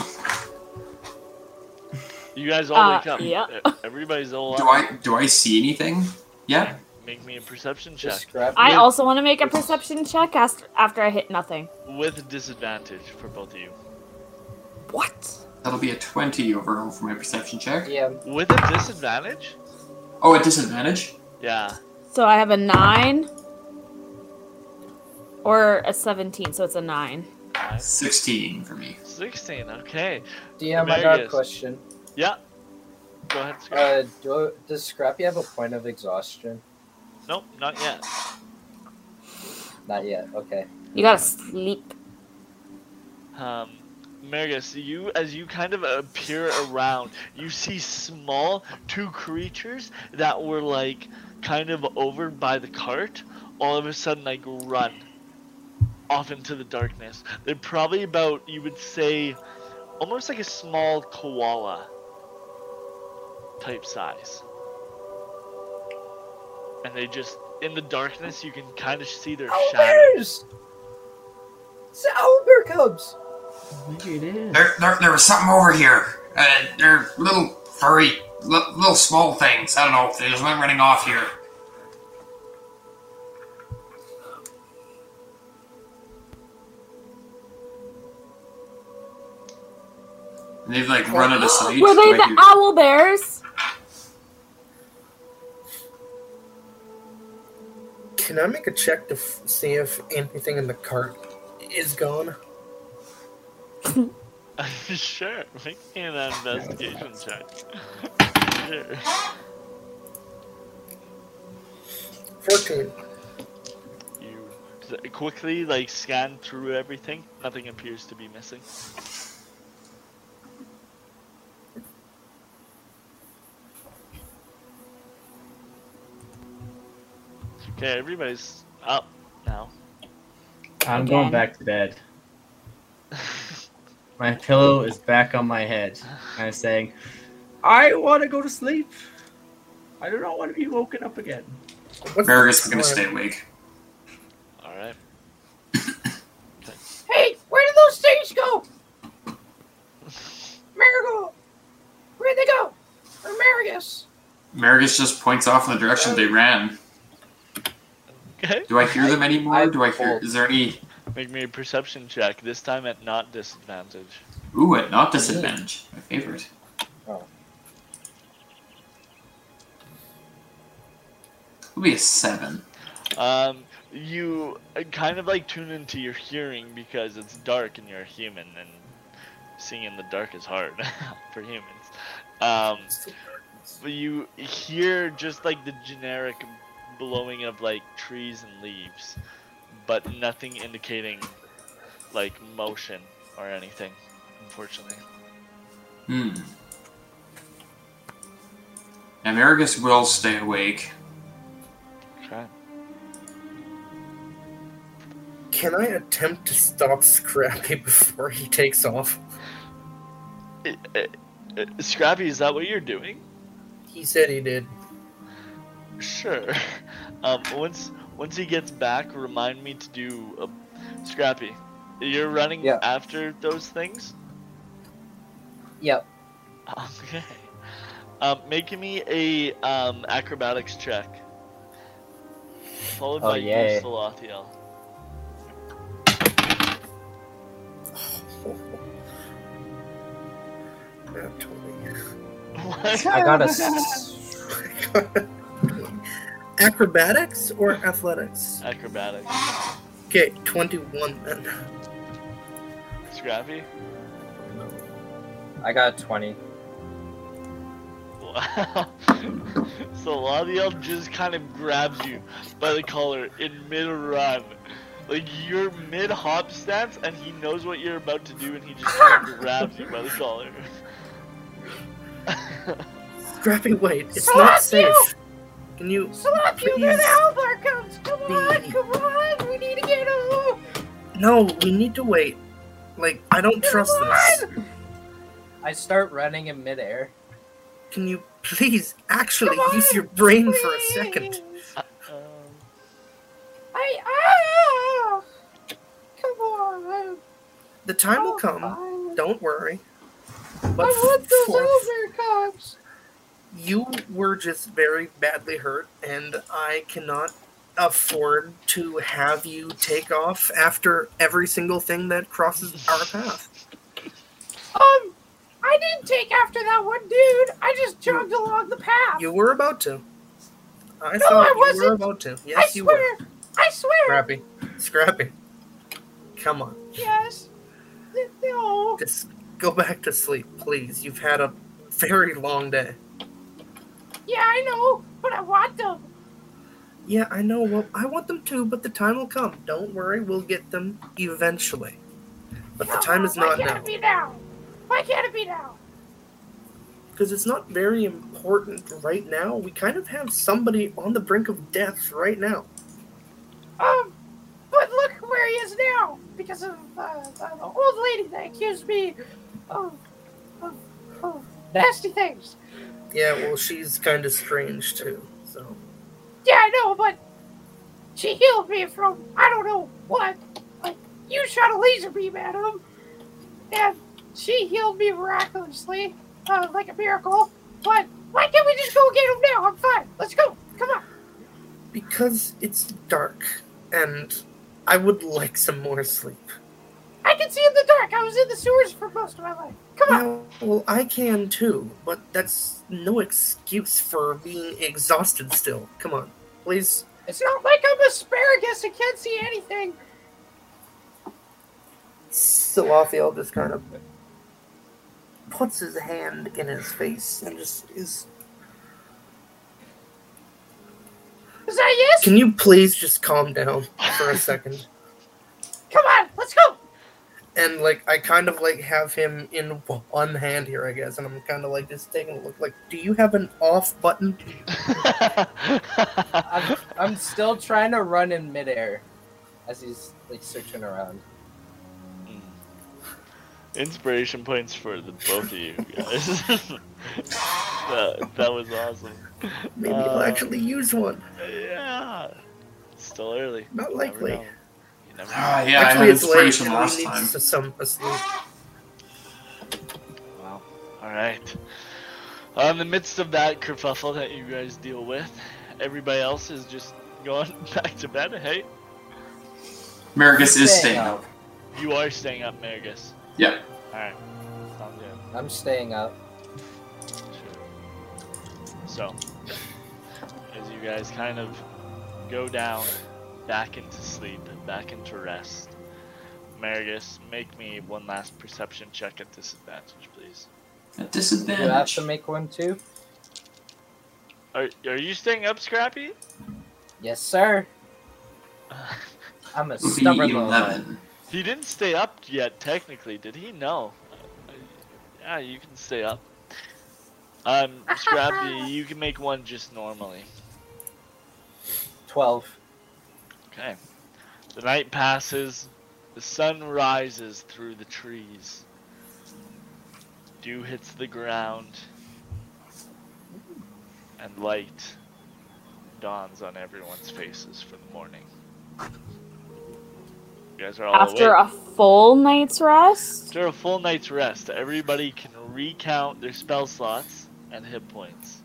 You guys all Uh, wake up. yeah. Everybody's all Do up. I do I see anything? Yeah. Make me a perception check I Yeah. also want to make a perception check after, after I hit nothing. with disadvantage for both of you. What? That'll be a 20 overall for my perception check. Yeah, With a disadvantage? Oh, a disadvantage? Yeah. So I have a 9 or a 17, so it's a 9. 16 for me. 16, okay. DM, I got a question. Yeah. Go ahead, Scott. Uh, do, does Scrappy have a point of exhaustion? nope, not yet. Not yet. Okay. You gotta sleep. Um, Marigus, you as you kind of appear around, you see small two creatures that were like kind of over by the cart. All of a sudden, like run off into the darkness. They're probably about you would say almost like a small koala type size. And they just in the darkness you can kind of see their shadow. Owlbears! It's the owlbear cubs! Look it is. There, there, there was something over here. Uh, they're little furry, li- little small things. I don't know. They just went running off here. And they've like run out of sight. Were they the here. owl bears? Can I make a check to f- see if anything in the cart is gone? sure, make me an investigation check. sure. 14. You quickly like scan through everything. Nothing appears to be missing. Okay, everybody's up now. I'm Again. going back to bed. My pillow is back on my head. I'm saying, I want to go to sleep. I do not want to be woken up again. What's Marigus is gonna stay awake. All right. Hey, where did those things go? Marigold! Where'd they go? Or Marigus? Marigus just points off in the direction they ran. Okay. Do I hear them anymore? I- Do I hear? Is there any? Make me a perception check. This time at not disadvantage. Ooh, at not disadvantage. My favorite. Oh. It'll be a seven. Um, you uh, kind of like tune into your hearing because it's dark and you're a human, and seeing in the dark is hard for humans. Um, but you hear just like the generic blowing of like trees and leaves, but nothing indicating like motion or anything, unfortunately. Hmm. Now, will stay awake. Okay. Can I attempt to stop Scrappy before he takes off? It, it, Uh, Scrappy, is that what you're doing? He said he did. Sure. Um, once once he gets back, remind me to do a Scrappy. You're running Yeah. after those things. Yep. Okay. Um, make me a um, acrobatics check. Followed Oh, by yay. you, Salathiel. Not 20. What? I got a. s- Acrobatics or athletics? Acrobatics. Okay, 21 then. Scrappy? I got twenty. Wow. Salathiel just kind of grabs you by the collar in mid run. Like you're mid hop stance and he knows what you're about to do and he just kind of grabs you by the collar. Scrappy, wait, it's Slap not you! Safe. Can you Slap you, Please. there the owlbear comes! Come on, come on! We need to get him! No, we need to wait. Like, I don't trust this. I start running in midair. Can you please actually on, use your brain for a second? please. um, I, ah! Come on! The time will Oh, come. fine. Don't worry. I want those for, owlbear cops! You were just very badly hurt, and I cannot afford to have you take off after every single thing that crosses our path. Um, I didn't take after that one dude. I just jogged along the path. You were about to. I No, thought I you were wasn't. about to. I Yes, you were. I swear. Scrappy. Scrappy. Come on. Yes. No. Just go back to sleep, please. You've had a very long day. Yeah, I know, but I want them. Yeah, I know. Well, I want them too, but the time will come. Don't worry, we'll get them eventually. But the time is not now. Why can't it be now? Why can't it be now? Because it's not very important right now. We kind of have somebody on the brink of death right now. Um, but look where he is now because of uh, the the old lady that accused me of, of, of nasty things. Yeah, well, she's kind of strange too. So Yeah, I know, but she healed me from I don't know what. Like you shot a laser beam at him, and she healed me miraculously, uh, like a miracle. But why can't we just go get him now? I'm fine. Let's go. Come on. because it's dark, and I would like some more sleep. I can see in the dark. I was in the sewers for most of my life. Come on. Yeah, well, I can too, but that's no excuse for being exhausted still. Come on, please. It's not like I'm asparagus and can't see anything. Salathiel just kind of puts his hand in his face and just is. Is that yes? Can you please just calm down for a second? Come on. Let's go. And like, I kind of like have him in one hand here, I guess, and I'm kind of like just taking a look. Like, do you have an off button? I'm, I'm still trying to run in midair as he's like searching around. Inspiration points for the both of you guys. that, that was awesome. Maybe I'll Uh, actually use one. Yeah. Still early. Not You never likely. Know. You never know. Ah, yeah, I actually, had it's late. inspiration last we need time. s- some asleep. Wow. All right. Uh, in the midst of that kerfuffle that you guys deal with, everybody else is just going back to bed. Hey, Marigus is Staying staying up. up. you are staying up, Marigus. Yep. All right. Sounds good. I'm staying up. Sure. So, as you guys kind of go down, back into sleep, back into rest, Marigus, make me one last perception check at disadvantage, please. At Do I have to make one too? Are, are you staying up, Scrappy? Yes, sir. I'm a Would stubborn little man. He didn't stay up yet, technically, did he? No. Uh, yeah, you can stay up. Um, Scrappy, you can make one just normally. Twelve. Okay. The night passes, the sun rises through the trees. dew hits the ground, and light dawns on everyone's faces for the morning. You guys are all After awake. a full night's rest? After a full night's rest, everybody can recount their spell slots and hit points.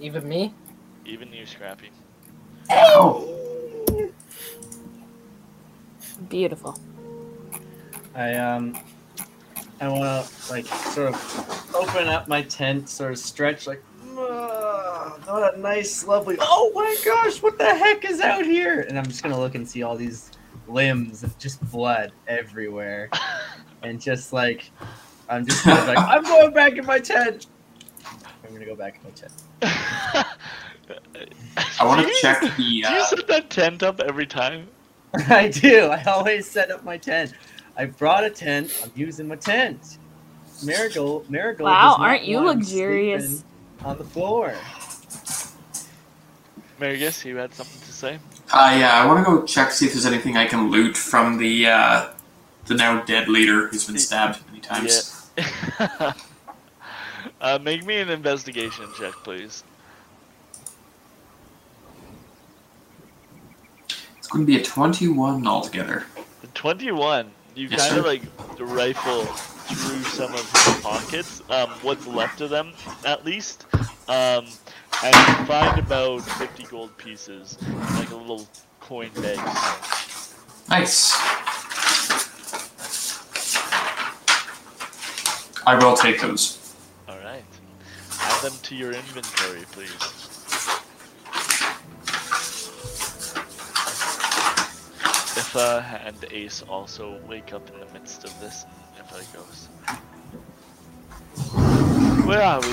Even me? Even you, Scrappy. Beautiful. I um, I want to like sort of open up my tent, sort of stretch, like, "Ah, what a nice, lovely. Oh my gosh, what the heck is out here? And I'm just gonna look and see all these limbs and just blood everywhere, and just like, I'm just gonna be like, I'm going back in my tent. I'm gonna go back in my tent. I want to check the. Do you Uh, set that tent up every time? I do. I always set up my tent. I brought a tent. I'm using my tent. Marigold, Marigold. Wow, aren't you luxurious? On the floor. Marigus, you had something to say? uh, yeah, I want to go check see if there's anything I can loot from the uh, the now dead leader who's been stabbed many times. Yeah. uh, make me an investigation check, please. Going to be a 21 altogether. 21. You Yes, kind of like rifle through some of his pockets, um, what's left of them, at least, um, and you find about 50 gold pieces, like a little coin bag. Nice. I will take those. All right. Add them to your inventory, please. Uh, and Ace also wake up in the midst of this, and I goes. Where are we?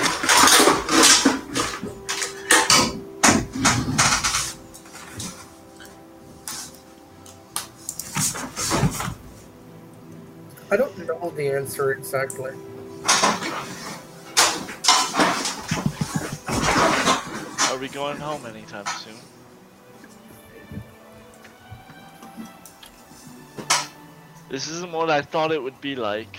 I don't know the answer exactly. Are we going home anytime soon? This isn't what I thought it would be like.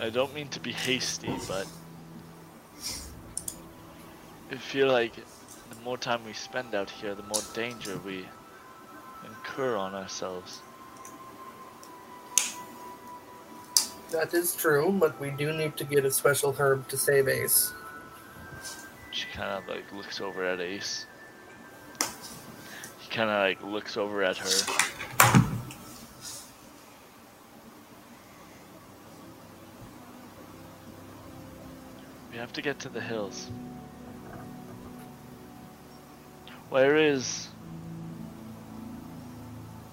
I don't mean to be hasty, but I feel like the more time we spend out here, the more danger we incur on ourselves. That is true, but we do need to get a special herb to save Ace. She kind of like looks over at Ace. He kind of like looks over at her. Have to get to the hills. Where is?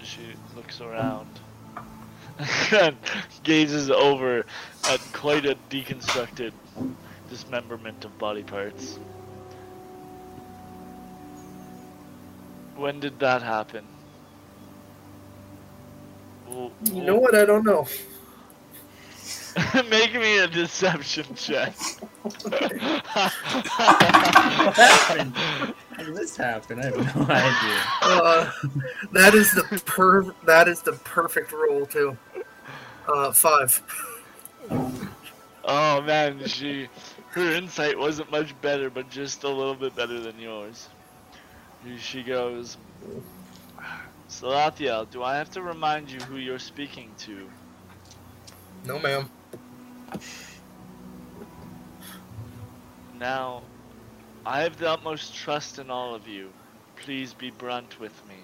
She looks around and gazes over at quite a deconstructed dismemberment of body parts. When did that happen? Well, You know what? I don't know. Make me a deception check. What happened? How did this happen? I have no idea. Uh, that is the per. That is the perfect roll too. Uh, five. oh man, she her insight wasn't much better, but just a little bit better than yours. She goes, Salathiel, do I have to remind you who you're speaking to? No, ma'am. Now, I have the utmost trust in all of you. Please be brunt with me.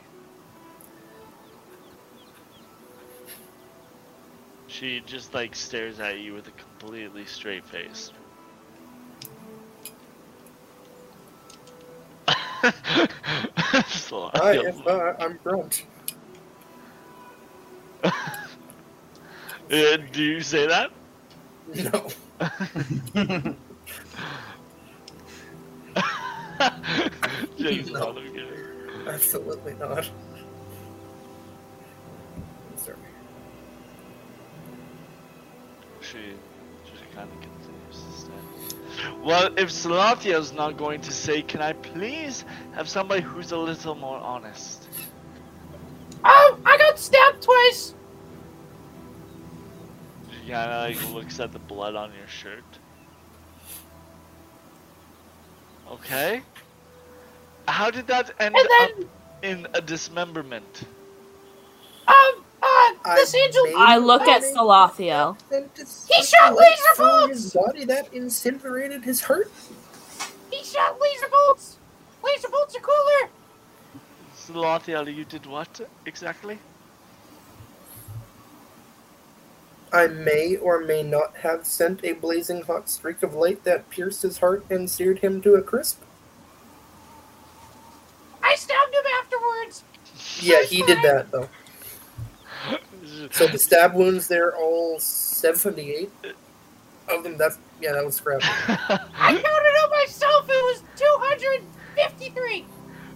She just like stares at you with a completely straight face. So, I am. Uh, I'm grunt. Uh, do you say that? No. Jake's No. not okay. Absolutely not. Sorry. She just kind of continues to stand. Well, if Salathiel's not going to say, can I please have somebody who's a little more honest? Oh, I got stabbed twice. She kind of like looks at the blood on your shirt. Okay. How did that end And up in a dismemberment? um, uh, I this angel. I look at a Salathiel. He shot laser through bolts! his body that incinerated his hurt. He shot laser bolts. Laser bolts are cooler. Salathiel, you did what exactly? I may or may not have sent a blazing hot streak of light that pierced his heart and seared him to a crisp. I stabbed him afterwards. Yeah, he did that though. So the stab wounds there, all seventy-eight of them. That's yeah, that was scrappy. I counted it myself. It was 253.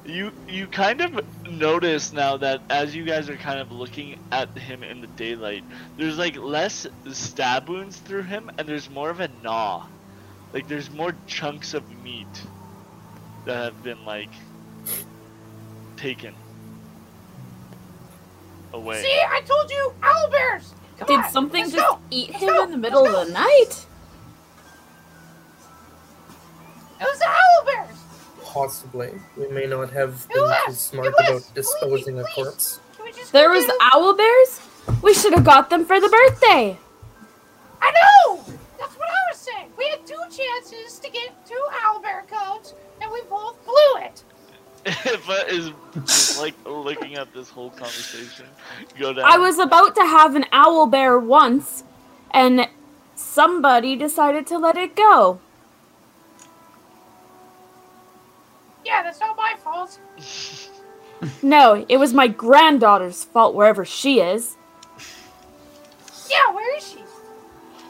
You you kind of notice now that as you guys are kind of looking at him in the daylight, there's like less stab wounds through him, and there's more of a gnaw. Like there's more chunks of meat that have been like taken away. See, I told you, owlbears. Come Did on, something just go. eat Let's him go. in the middle of the night? It was the owlbears. Possibly, we may not have been was, too smart was. about disposing a Please, corpse. Can we just There was owlbears? We should have got them for the birthday. I know. That's what I was saying. We had two chances to get two owlbear codes, and we both blew it. Eva is just like looking at this whole conversation go down. I was about to have an owlbear once, and somebody decided to let it go. Yeah, that's not my fault. No, it was my granddaughter's fault wherever she is. Yeah, where is she?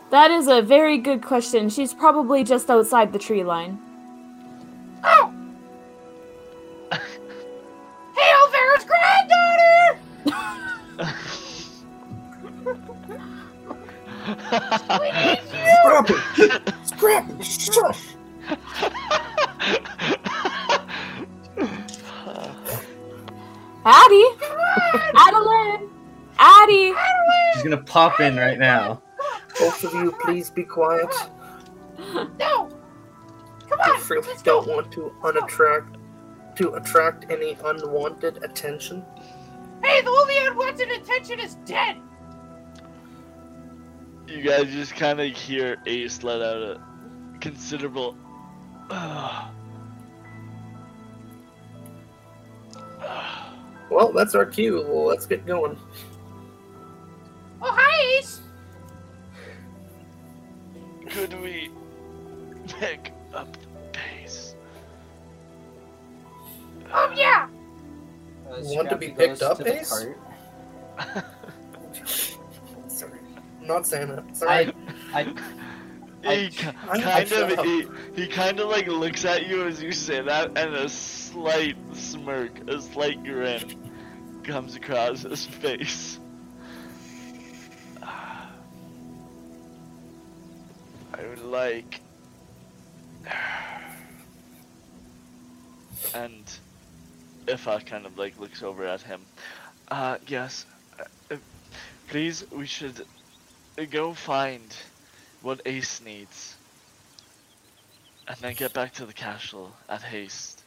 That is a very good question. She's probably just outside the tree line. Oh. hey, Alvera's granddaughter. We need you. Scrap it! Scrap it! Shush! Addie! Adeline! Addie! She's gonna pop in right now. Both of you, please be quiet. No. Come I on. really let's go. don't want to unattract to attract any unwanted attention. Hey, the only unwanted attention is dead. you guys just kind of hear Ace let out a considerable. Well, that's our cue. Well, let's get going. Oh, hi, Ace. Could we pick up the pace? Um, yeah. Uh, Want to be picked up, to the Ace? Sorry, I'm not saying that. Sorry. I, I, He kind of he, he kind of like looks at you as you say that, and a slight smirk, a slight grin, comes across his face. I would like, and if I kind of like looks over at him, uh, yes, uh, uh, please, we should go find what Ace needs. And then get back to the castle at haste.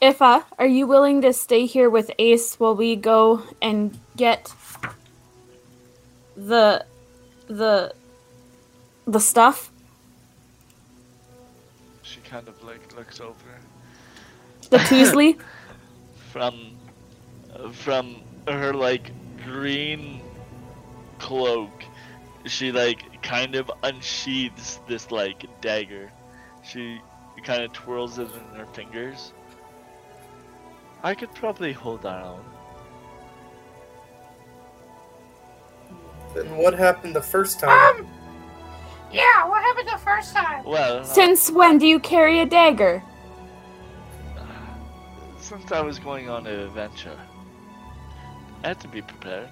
Ifa, are you willing to stay here with Ace while we go and get the the the stuff? She kind of like looks over The Teasley? from uh, from her like green cloak. She like kind of unsheathes this like dagger. She kind of twirls it in her fingers. I could probably hold our own. Then what happened the first time? Um. Yeah, what happened the first time? Well, uh, Since when do you carry a dagger? since I was going on an adventure, I had to be prepared.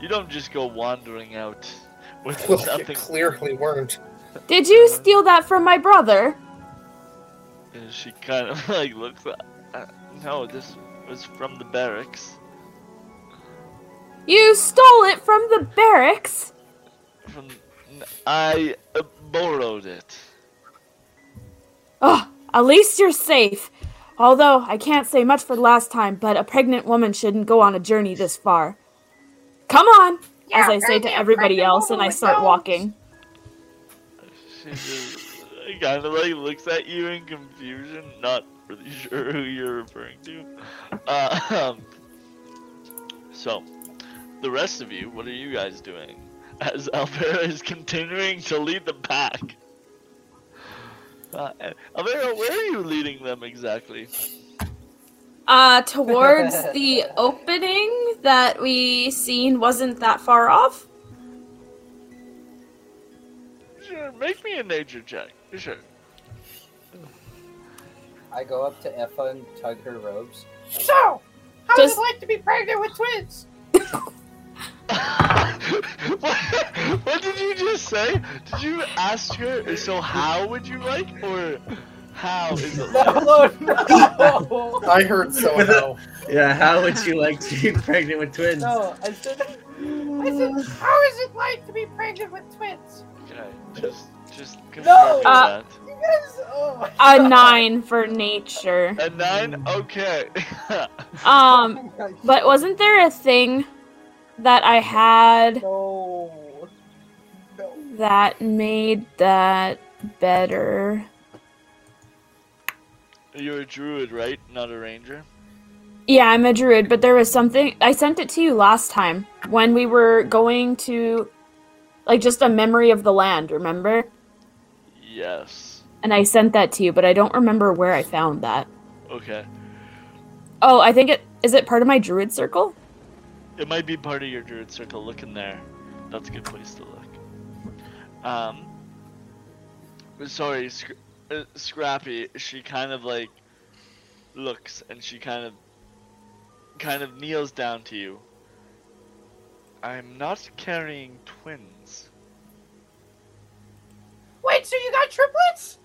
You don't just go wandering out with well, you nothing. clearly weren't. Did you steal that from my brother? And she kind of like looks at. Uh, no, this was from the barracks. You stole it from the barracks? from. I uh, borrowed it. Oh, at least you're safe. Although I can't say much for the last time, but a pregnant woman shouldn't go on a journey this far. Come on, as I say to everybody else, and I start dogs. walking. She just kind of like looks at you in confusion, not really sure who you're referring to. Uh, um, so, the rest of you, what are you guys doing? As Alvera is continuing to lead the pack. Uh, Alvera, where are you leading them exactly? Uh, towards the opening that we seen wasn't that far off. Sure, make me a nature check. Sure. I go up to Effa and tug her robes. So, how Just- is it like to be pregnant with twins? what, what did you just say? Did you ask her, so how would you like, or how is it? No, no, I heard so how. Yeah, how would you like to be pregnant with twins? no! I said. I said, how is it like to be pregnant with twins? Okay, just, just confirm No! Uh, that. You guys, oh A nine for nature. A nine? Okay. Um, but wasn't there a thing that I had No. No. that made that better? You're a druid, right? Not a ranger? Yeah, I'm a druid, but there was something I sent it to you last time when we were going to like just a memory of the land, remember? Yes. And I sent that to you, but I don't remember where I found that. Okay. Oh, I think it is it part of my druid circle? It might be part of your druid circle. Look in there. That's a good place to look. Um. Sorry, uh, Scrappy. She kind of like looks and she kind of kind of kneels down to you. I'm not carrying twins. Wait, so you got triplets?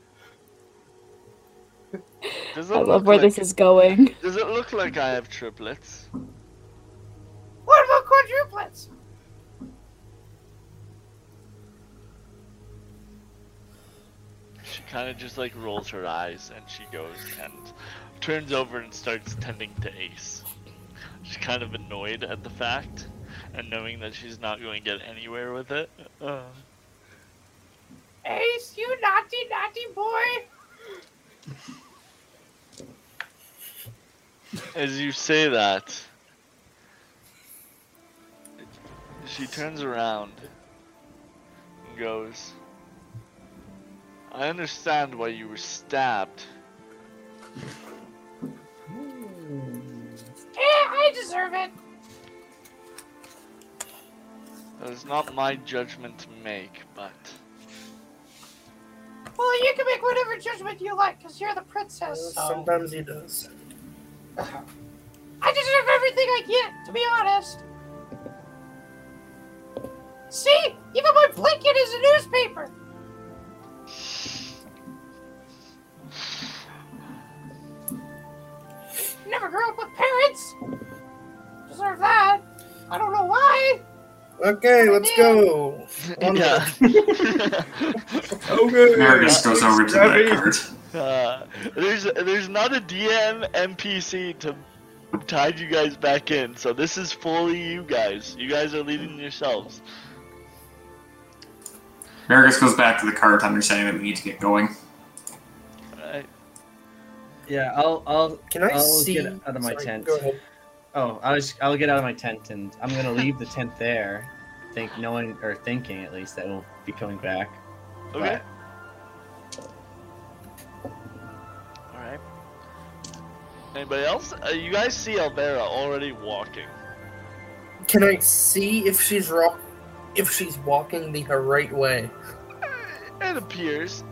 Does it I love where like, this is going. Does it look like I have triplets? What about quadruplets? She kind of just like rolls her eyes and she goes and turns over and starts tending to Ace. She's kind of annoyed at the fact and knowing that she's not going to get anywhere with it. Uh, Ace, you naughty, naughty boy. as you say that, she turns around and goes, I understand why you were stabbed. Eh, I deserve it. That is not my judgment to make, but Well, you can make whatever judgment you like, because you're the princess. So. Sometimes he does. I deserve everything I get, to be honest. See? Even my blanket is a newspaper. Never grew up with parents. Deserve that. I don't know why. Okay, let's go. On yeah. Okay. Marius goes over to that cart. Uh, there's there's not a DM NPC to tide you guys back in, so this is fully you guys. You guys are leading yourselves. Marius goes back to the cart, understanding that we need to get going. Alright. Yeah, I'll I'll Can I I'll see? get out of my Sorry, tent. Go ahead. Oh, I was I'll get out of my tent and I'm gonna leave the tent there, think knowing or thinking at least that we'll be coming back. Okay. Alright. Anybody else? Uh, you guys see Alvera already walking. Can I see if she's rock, if she's walking the right way? It appears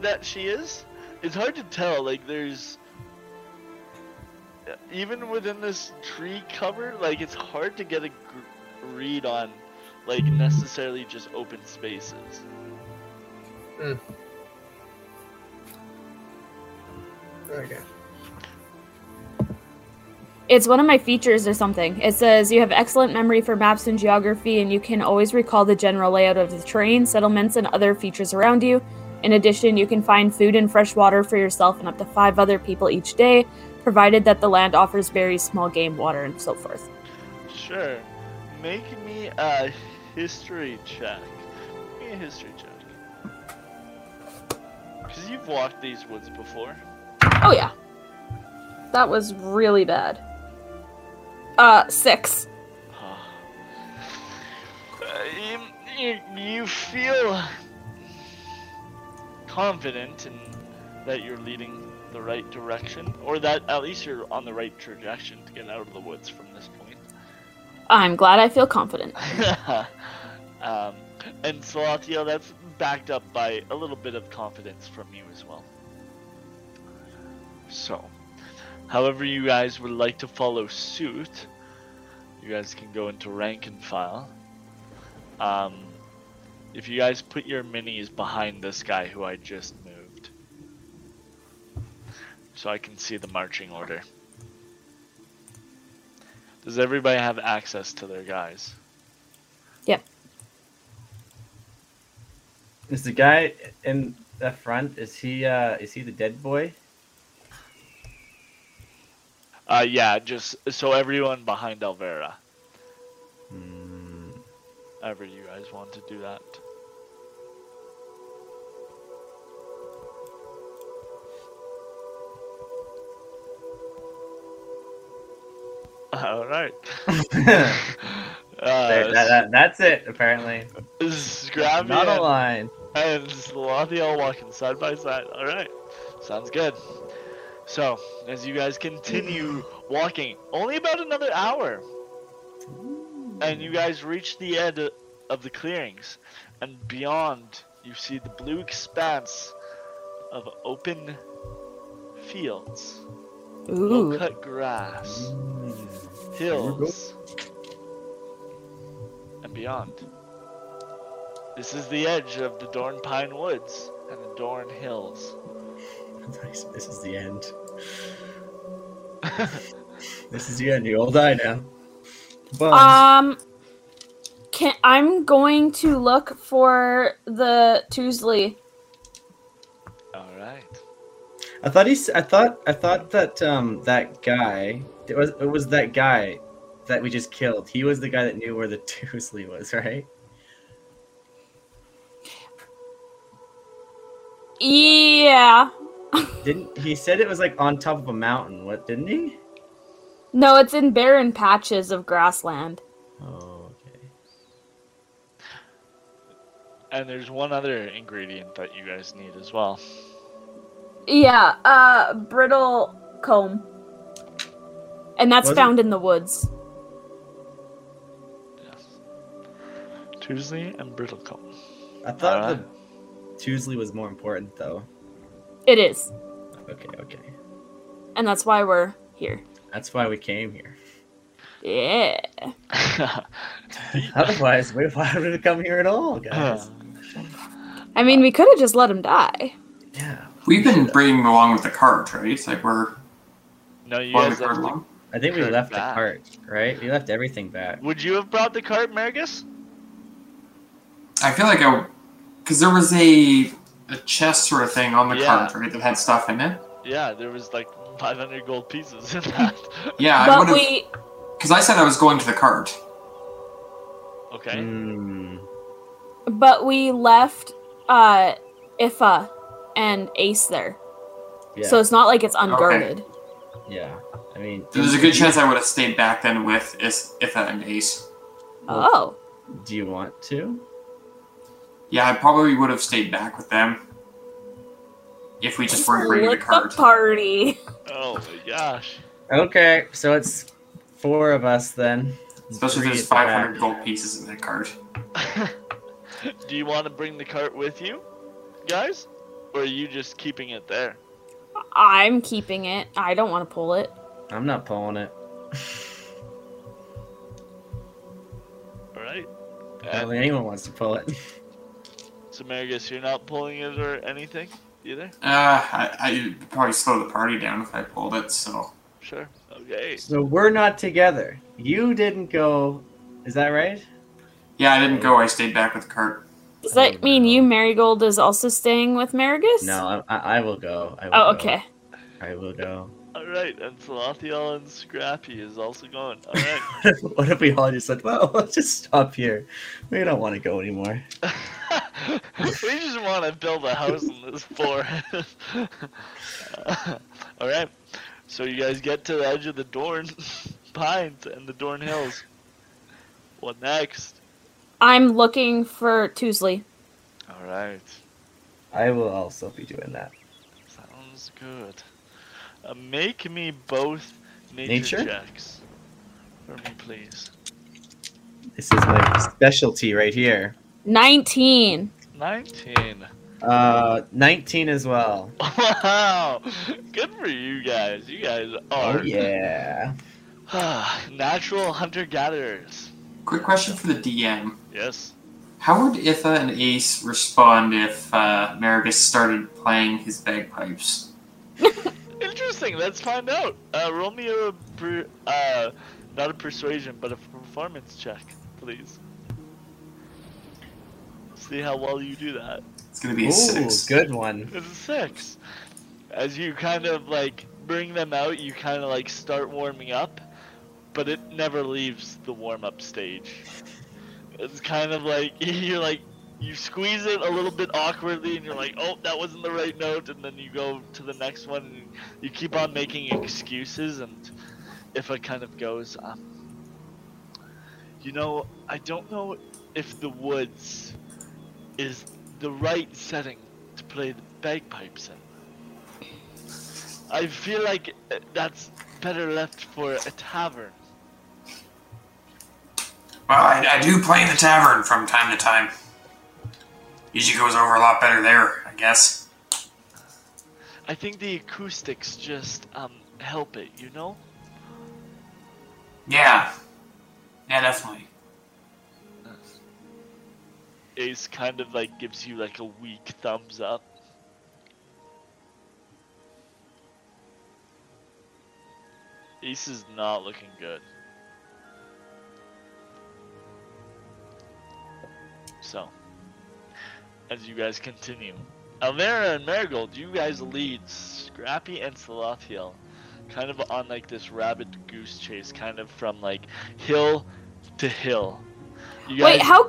that she is. It's hard to tell. Like there's even within this tree cover, like it's hard to get a gr- read on like necessarily just open spaces. Hmm. Okay. It's one of my features or something. It says you have excellent memory for maps and geography, and you can always recall the general layout of the terrain, settlements, and other features around you. In addition, you can find food and fresh water for yourself and up to five other people each day, provided that the land offers very small game, water, and so forth. Sure. Make me a history check. Make me a history check. Because you've walked these woods before. Oh yeah, that was really bad. Uh, six. Uh, you, you, you feel confident in that you're leading the right direction, or that at least you're on the right trajectory to get out of the woods from this point. I'm glad I feel confident. um, and Salathiel, that's backed up by a little bit of confidence from you as well. So, however you guys would like to follow suit, you guys can go into rank and file. Um, if you guys put your minis behind this guy who I just so I can see the marching order. Does everybody have access to their guys? Yep. Is the guy in the front? Is he? uh Is he the dead boy? Uh, yeah, just so everyone behind Alvera. Hmm. Ever you guys want to do that? All right. Uh, that, that- that's it. Apparently, Scrappy not a and, line. and all walking side by side. All right, sounds good. So, as you guys continue walking, only about another hour, and you guys reach the end of the clearings, and beyond, you see the blue expanse of open fields, Ooh. low-cut grass, hills, and beyond. This is the edge of the Dorn Pine Woods and the Dorn Hills. Nice. This is the end. This is the end. You all die now. Bums. Um, can I'm going to look for the Tuesley. I thought he's. I thought. I thought that um that guy. It was. It was that guy that we just killed. He was the guy that knew where the Tuesley was, right? Yeah. Didn't he said it was like on top of a mountain? What didn't he? No, it's in barren patches of grassland. Oh, okay. And there's one other ingredient that you guys need as well. Yeah, uh, brittle comb. And that's Was it- found in the woods. Yes. Tuesley and Brittlecombe. I thought Alright. the Tuesley was more important though. It is. Okay, okay. And that's why we're here. That's why we came here. Yeah. Otherwise, we why would we come here at all, guys? I mean, we could have just let him die. Yeah. We've been bringing him along with the cart, right? It's Like we're no, you pulling the guys cart have along. I think we Cart left back. the cart, right? We left everything back. Would you have brought the cart, Marigus? I feel like I, because there was a a chest sort of thing on the Yeah. cart, right? That had stuff in it. Yeah, there was like 500 gold pieces in that. Yeah, I but would have. we Because I said I was going to the cart. okay. Hmm. but we left uh Ifa and Ace there. Yeah. So it's not like it's unguarded. yeah. I mean, There's a good chance I would have stayed back then with Is- Itha and Ace. Oh. Do you want to? Yeah, I probably would have stayed back with them if we just weren't bringing the Split cart. party. Oh my gosh. Okay, so it's four of us then. Especially if Three there's at the back. 500 gold pieces in that cart. Do you want to bring the cart with you, guys? Or are you just keeping it there? I'm keeping it. I don't want to pull it. I'm not pulling it. Alright. I don't think anyone wants to pull it. so, you're not pulling it or anything either? Uh, I, I'd probably slow the party down if I pulled it, so. sure. Okay. So we're not together. You didn't go. Is that right? Yeah, I didn't go. I stayed back with Kurt. Does that mean you, Marigold, is also staying with Marigus? No, I, I I will go. I will Oh, go. okay. I will go. All right, and Salathiel and Scrappy is also going. All right. what if we all just said, well, let's just stop here. We don't want to go anymore. we just want to build a house in this forest. all right. So you guys get to the edge of the Dorn Pines and the Dorn Hills. What next? I'm looking for Toosley. All right. I will also be doing that. Sounds good. Uh, make me both nature, Nature? checks for me, please. This is my specialty right here. 19. 19. Uh, 19 as well. Wow! Good for you guys. You guys are Oh yeah. natural hunter gatherers. Quick question for the DM. Yes. How would Itha and Ace respond if uh, Marigus started playing his bagpipes? Interesting. Let's find out. Uh, roll me a per, uh, not a persuasion, but a performance check, please. See how well you do that. It's gonna be a Ooh, six. good one. It's a six. As you kind of like bring them out, you kind of like start warming up, but it never leaves the warm up stage. It's kind of like you're like you squeeze it a little bit awkwardly, and you're like, oh, that wasn't the right note, and then you go to the next one, and you keep on making excuses, and if it kind of goes, um, you know, I don't know if the woods is the right setting to play the bagpipes in. I feel like uh, that's better left for a tavern. Well, I, I do play in the tavern from time to time. Usually goes over a lot better there, I guess. I think the acoustics just um help it, you know? Yeah. Yeah, definitely. Ace kind of like gives you like a weak thumbs up. Ace is not looking good. So, as you guys continue, Alvera and Marigold, you guys lead Scrappy and Salathiel kind of on like this rabbit goose chase, kind of from like hill to hill. You Wait, how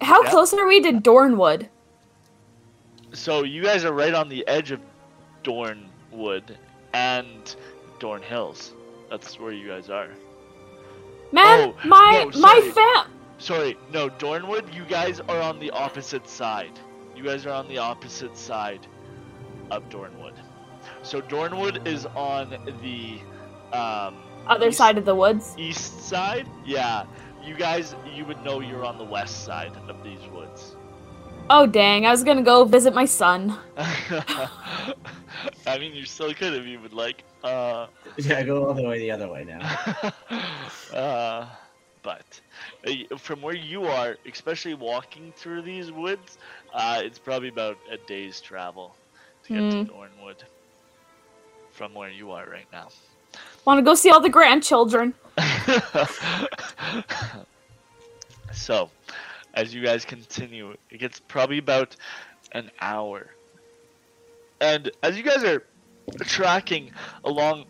how Yeah. close are we to Dornwood? So you guys are right on the edge of Dornwood and Dorn Hills. That's where you guys are. Man, Oh, my no, my fam. Sorry, no, Dornwood, you guys are on the opposite side. You guys are on the opposite side of Dornwood. So Dornwood is on the um, Other east- side of the woods. east side. Yeah, you guys, you would know you're on the west side of these woods. Oh dang! I was gonna go visit my son. I mean, you still could if you would like. Uh, Yeah, go all the way the other way now. uh, but uh, from where you are, especially walking through these woods, uh, it's probably about a day's travel to get to Dornwood from where you are right now. Want to go see all the grandchildren? so, as you guys continue, it gets probably about an hour. And as you guys are tracking along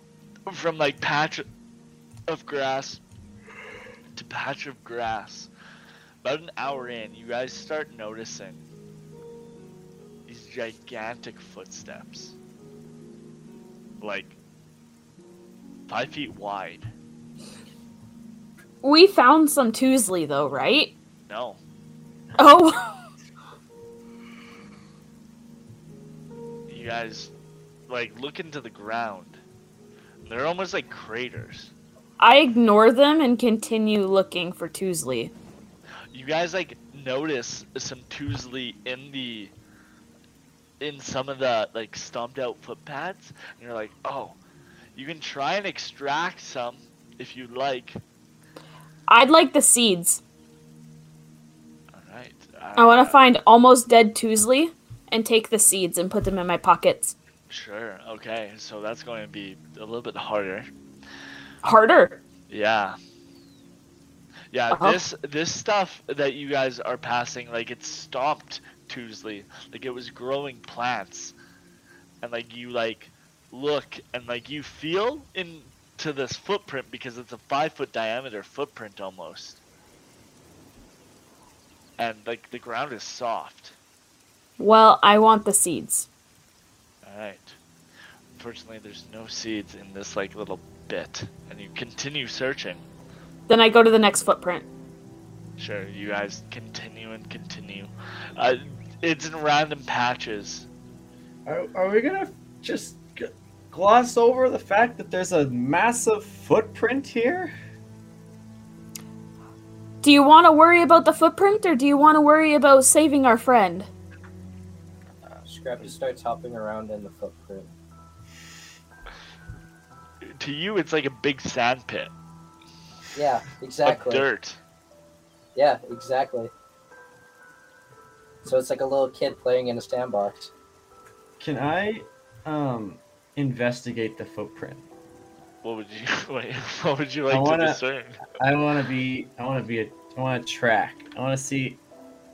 from like patch of grass to patch of grass, about an hour in, you guys start noticing these gigantic footsteps. Like five feet wide. We found some Toosley though, right? No. Oh, you guys like look into the ground. They're almost like craters. I ignore them and continue looking for Toosley. You guys like notice some Toosley in the in some of the like stomped out footpaths, and you're like, oh, you can try and extract some if you like. I'd like the seeds. All right. I want uh, to find almost dead Toosley and take the seeds and put them in my pockets. Sure. Okay. So that's going to be a little bit harder. Harder. Yeah. Yeah, Uh-huh. this this stuff that you guys are passing, like it stopped Tuesley. Like it was growing plants. And like you like look and like you feel into this footprint because it's a five foot diameter footprint almost. And like the ground is soft. Well, I want the seeds. Alright. Unfortunately there's no seeds in this like little bit. And you continue searching. Then I go to the next footprint. Sure, you guys continue and continue. Uh, it's in random patches. Are, are we gonna just g- gloss over the fact that there's a massive footprint here? Do you want to worry about the footprint or do you want to worry about saving our friend? Uh, Scrappy starts hopping around in the footprint. To you, it's like a big sand pit Yeah, of exactly. dirt. Yeah, exactly. So it's like a little kid playing in a sandbox. Can I um investigate the footprint? What would you? Wait, what would you like I wanna- to discern? I want to be. I want to be a. I want to track. I want to see.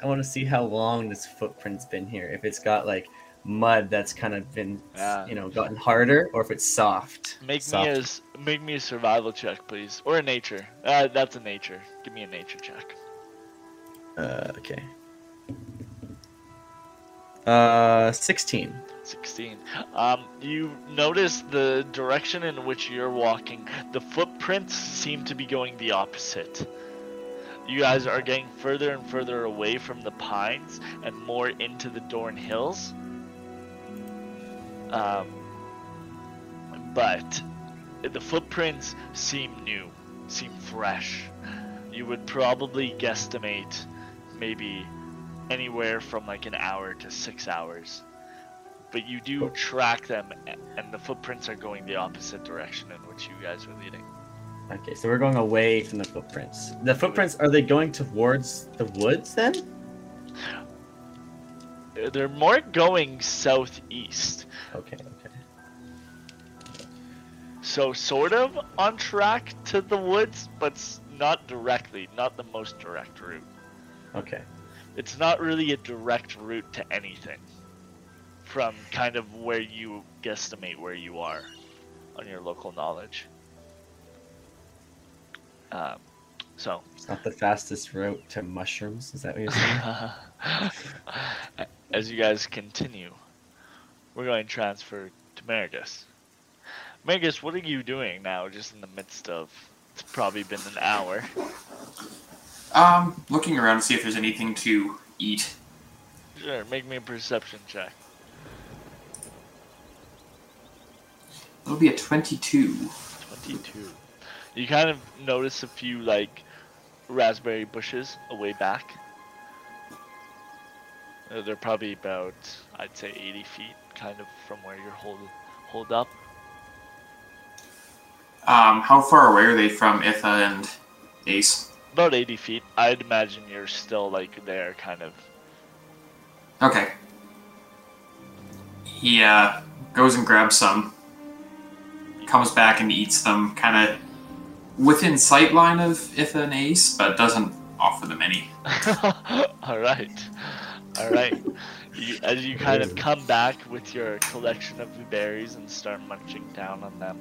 I want to see how long this footprint's been here. If it's got like mud that's kind of been, Yeah. you know, gotten harder, or if it's soft. Make soft. me a s- make me a survival check, please, or a nature. Uh, that's a nature. Give me a nature check. Uh, okay. Uh, sixteen. 16. Um, you notice the direction in which you're walking. The footprints seem to be going the opposite. You guys are getting further and further away from the pines and more into the Dorn Hills. Um, but the footprints seem new, seem fresh. You would probably guesstimate maybe anywhere from like an hour to six hours but you do track them and the footprints are going the opposite direction in which you guys are leading Okay, so we're going away from the footprints. The footprints are they going towards the woods then? They're- more going southeast Okay, okay. so sort of on track to the woods but not directly not the most direct route Okay. it's not really a direct route to anything from kind of where you guesstimate where you are on your local knowledge um, so It's not the fastest route to mushrooms. Is that what you're saying? As you guys continue, we're going to transfer to Marigus. Marigus, what are you doing now, just in the midst of. It's probably been an hour. Um, looking around to see if there's anything to eat. Sure, make me a perception check. It'll be a 22. 22. You kind of notice a few, like, raspberry bushes away back. Uh, They're probably about, I'd say, 80 feet, kind of from where you're hold, hold up. Um, how far away are they from Itha and Ace? About 80 feet. I'd imagine you're still, like, there, kind of. Okay. He uh, goes and grabs some, comes back and eats them, kind of within sight line of Itha and Ace, but doesn't offer them any. all right, all right. You, as you kind of come back with your collection of berries and start munching down on them,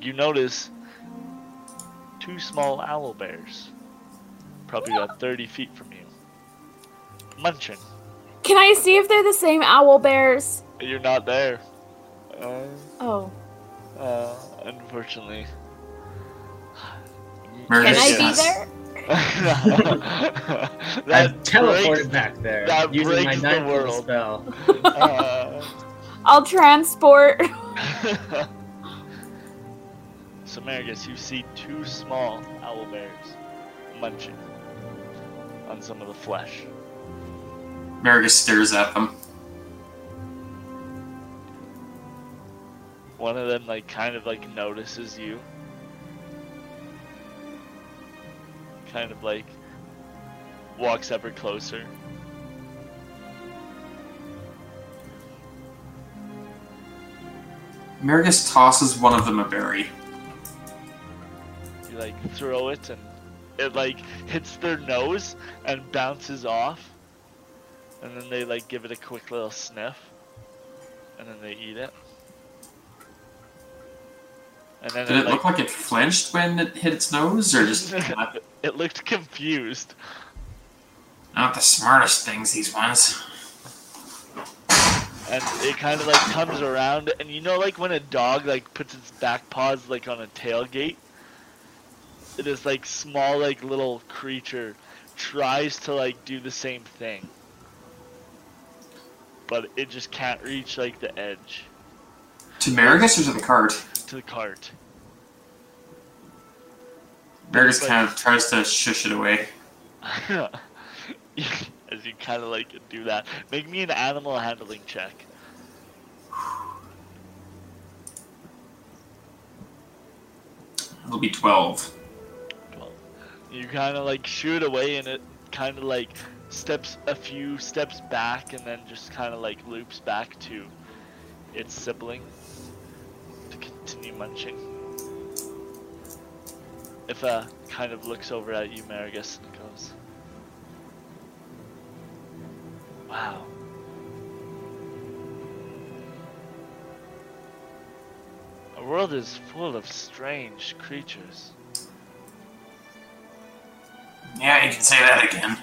you notice two small owlbears, probably about 30 feet from you, munching. Can I see if they're the same owlbears? You're not there. Uh, Oh. uh, unfortunately. Murder Can I Yes. be there? that I've teleported breaks- back there that using my breaks the world. spell. uh, I'll transport. so, Marigus, you see two small owlbears munching on some of the flesh. Marigus stares at them. One of them, like, kind of like notices you. Kind of like walks ever closer. Marigus tosses one of them a berry. You like throw it and it like hits their nose and bounces off. And then they like give it a quick little sniff. And then they eat it. And then Did it look like it flinched when it hit its nose, or just it looked confused. Not the smartest things? These ones. And it kind of like comes around and you know like when a dog like puts its back paws like on a tailgate? This like small like little creature tries to like do the same thing. But it just can't reach like the edge To Marigus or to the cart? To the cart. Marigus Like- kind of tries to shush it away. As you kind of like do that. Make me an animal handling check. It'll be 12. Well, you kind of like shoot away and it kind of like steps a few steps back and then just kind of like loops back to its sibling to continue munching. If uh kind of looks over at you, Marigus, and goes, "Wow." The world is full of strange creatures. Yeah, you can say that again.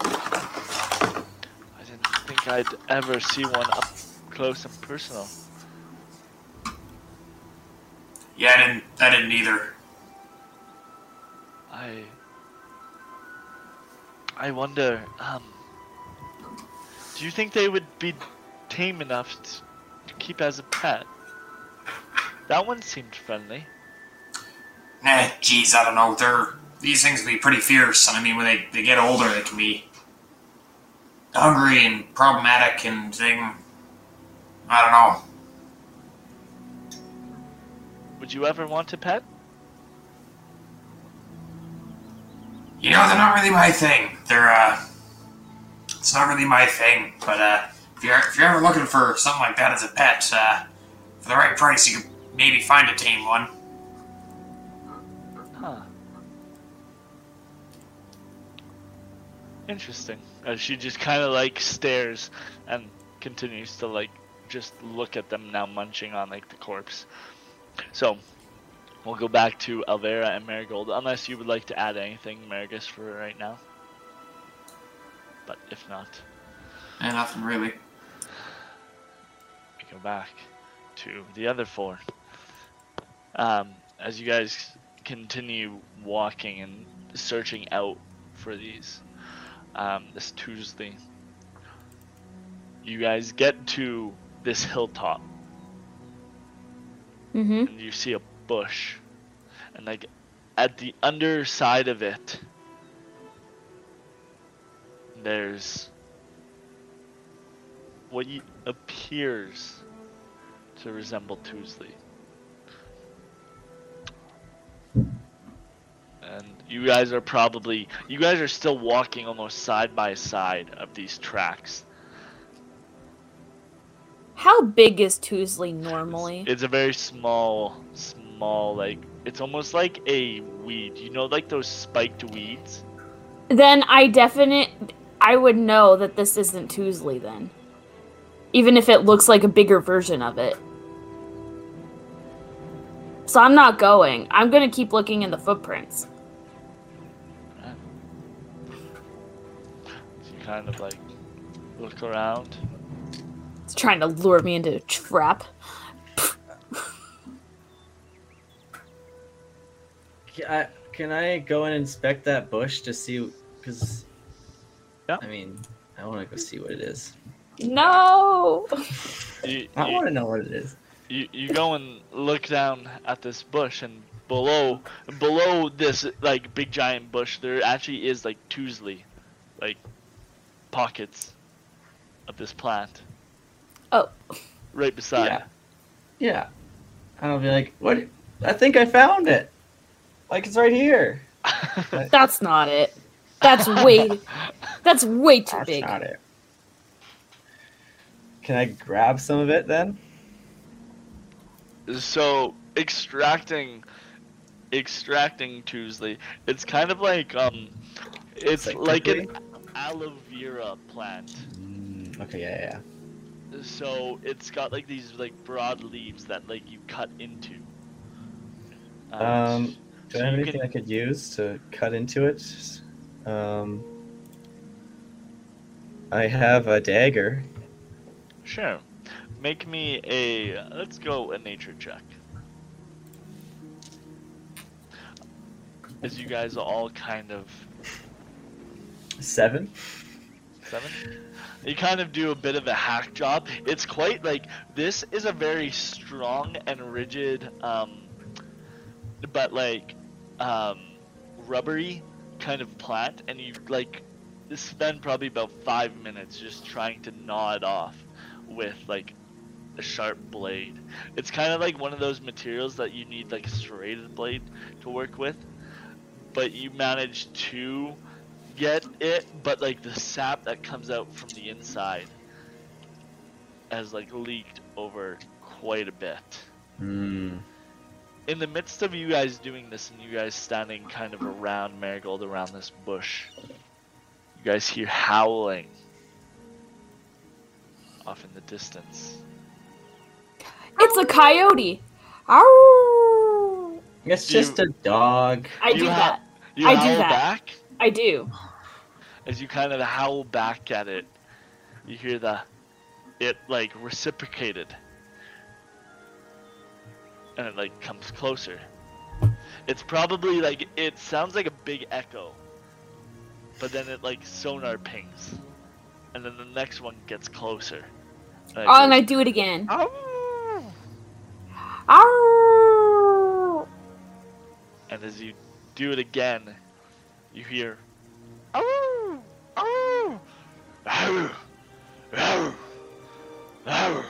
I didn't think I'd ever see one up close and personal. Yeah, I didn't. I didn't either. I I wonder, um do you think they would be tame enough to keep as a pet? That one seemed friendly. Nah, geez, I don't know. They're these things can be pretty fierce. And I mean, when they, they get older, they can be hungry and problematic and thing. I don't know. Would you ever want a pet? You know, they're not really my thing. They're uh, it's not really my thing. But uh, if you're if you're ever looking for something like that as a pet, uh, for the right price, you could maybe find a tame one. Huh. Interesting. As she just kind of like stares and continues to like just look at them now munching on like the corpse. So, we'll go back to Alvera and Marigold unless you would like to add anything, Marigus, for right now. But if not, and nothing really. we go back to the other four. Um, as you guys continue walking and searching out for these, um, this Tuesley, you guys get to this hilltop Mm-hmm. and you see a bush, and like at the underside of it, there's what you, appears to resemble Tuesley. And you guys are probably you guys are still walking almost side by side of these tracks. How big is Tuesley normally? It's a very small, small like it's almost like a weed. You know, like those spiked weeds. Then I definite I would know that this isn't Tuesley then. Even if it looks like a bigger version of it. So I'm not going. I'm gonna keep looking in the footprints. So you kind of like look around. It's trying to lure me into a trap. Can I, uh, can I go and inspect that bush to see? Because, Yeah. I mean, I want to go see what it is. No. You, I want to know what it is. you, you go and look down at this bush and below below this like big giant bush there actually is like Tuesley like pockets of this plant Oh. right beside Yeah. Yeah. I'll be like, what? I think I found it. Like it's right here. That's not it. That's way that's way too That's big. not it. Can I grab some of it then? So extracting, extracting Tuesley. It's kind of like um, it's like an aloe vera plant. Mm, okay, yeah, yeah. So it's got like these like broad leaves that like you cut into. Um, Do so I have anything can- I could use to cut into it? Um, I have a dagger. Sure. Make me a. Let's go a nature check. As you guys all kind of Seven. seven. You kind of do a bit of a hack job. It's quite like this is a very strong and rigid, um, but like um, rubbery kind of plant, and you like spend probably about five minutes just trying to gnaw it off with like a sharp blade. It's kind of like one of those materials that you need like a serrated blade to work with, but you manage to get it, but like the sap that comes out from the inside has like leaked over quite a bit. Hmm. In the midst of you guys doing this and you guys standing kind of around Marigold around this bush, you guys hear howling off in the distance. It's a coyote. Ow! It's Do you- just a dog. I You do ha- that. You I do that. back I do. as you kind of howl back at it. You hear the it like reciprocated. And it like comes closer. It's probably like it sounds like a big echo. But then it like sonar pings. And then the next one gets closer. And it Oh, and I do it again. "Ow!" Ow! And as you do it again, you hear "Ow! Ow! Ow! Ow! Ow!"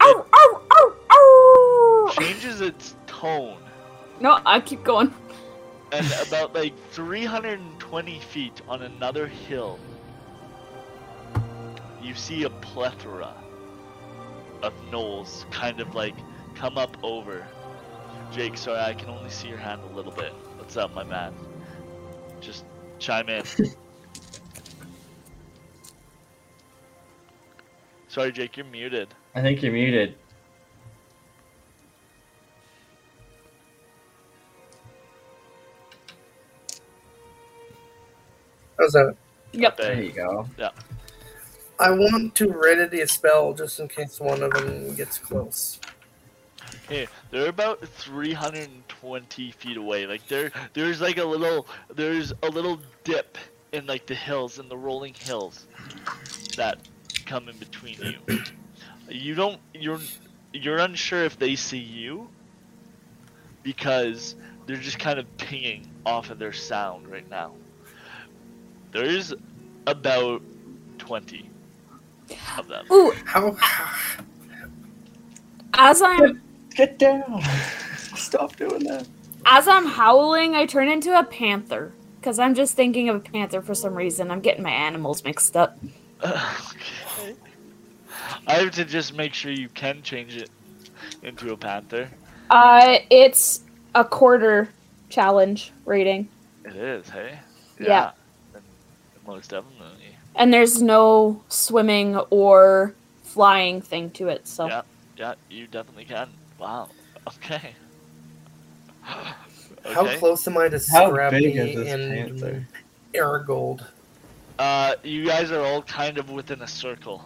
Ow! Ow! Ow! Ow! changes its tone No, I keep going. and about like 320 feet on another hill you see a plethora of gnolls kind of like come up over jake sorry i can only see your hand a little bit what's up my man just chime in sorry jake you're muted I think you're muted. How's that? Yep. There you go. I want to ready a spell just in case one of them gets close. Hey, they're about 320 feet away. Like there, there's like a little, there's a little dip in like the hills and the rolling hills that come in between you. You don't, you're, you're unsure if they see you because they're just kind of pinging off of their sound right now. There's about 20 of them. Ooh, How? Ah. as I'm Get down. Stop doing that. as I'm howling, I turn into a panther. Cause I'm just thinking of a panther for some reason. I'm getting my animals mixed up. okay. I have to just make sure you can change it into a panther. Uh, it's a quarter challenge rating, It is, hey? Yeah. Then Most definitely. and there's no swimming or flying thing to it. So Yeah. Yeah, you definitely can. Wow. Okay. How close am I to How Scrappy big is and panther? Aragold? Uh, you guys are all kind of within a circle,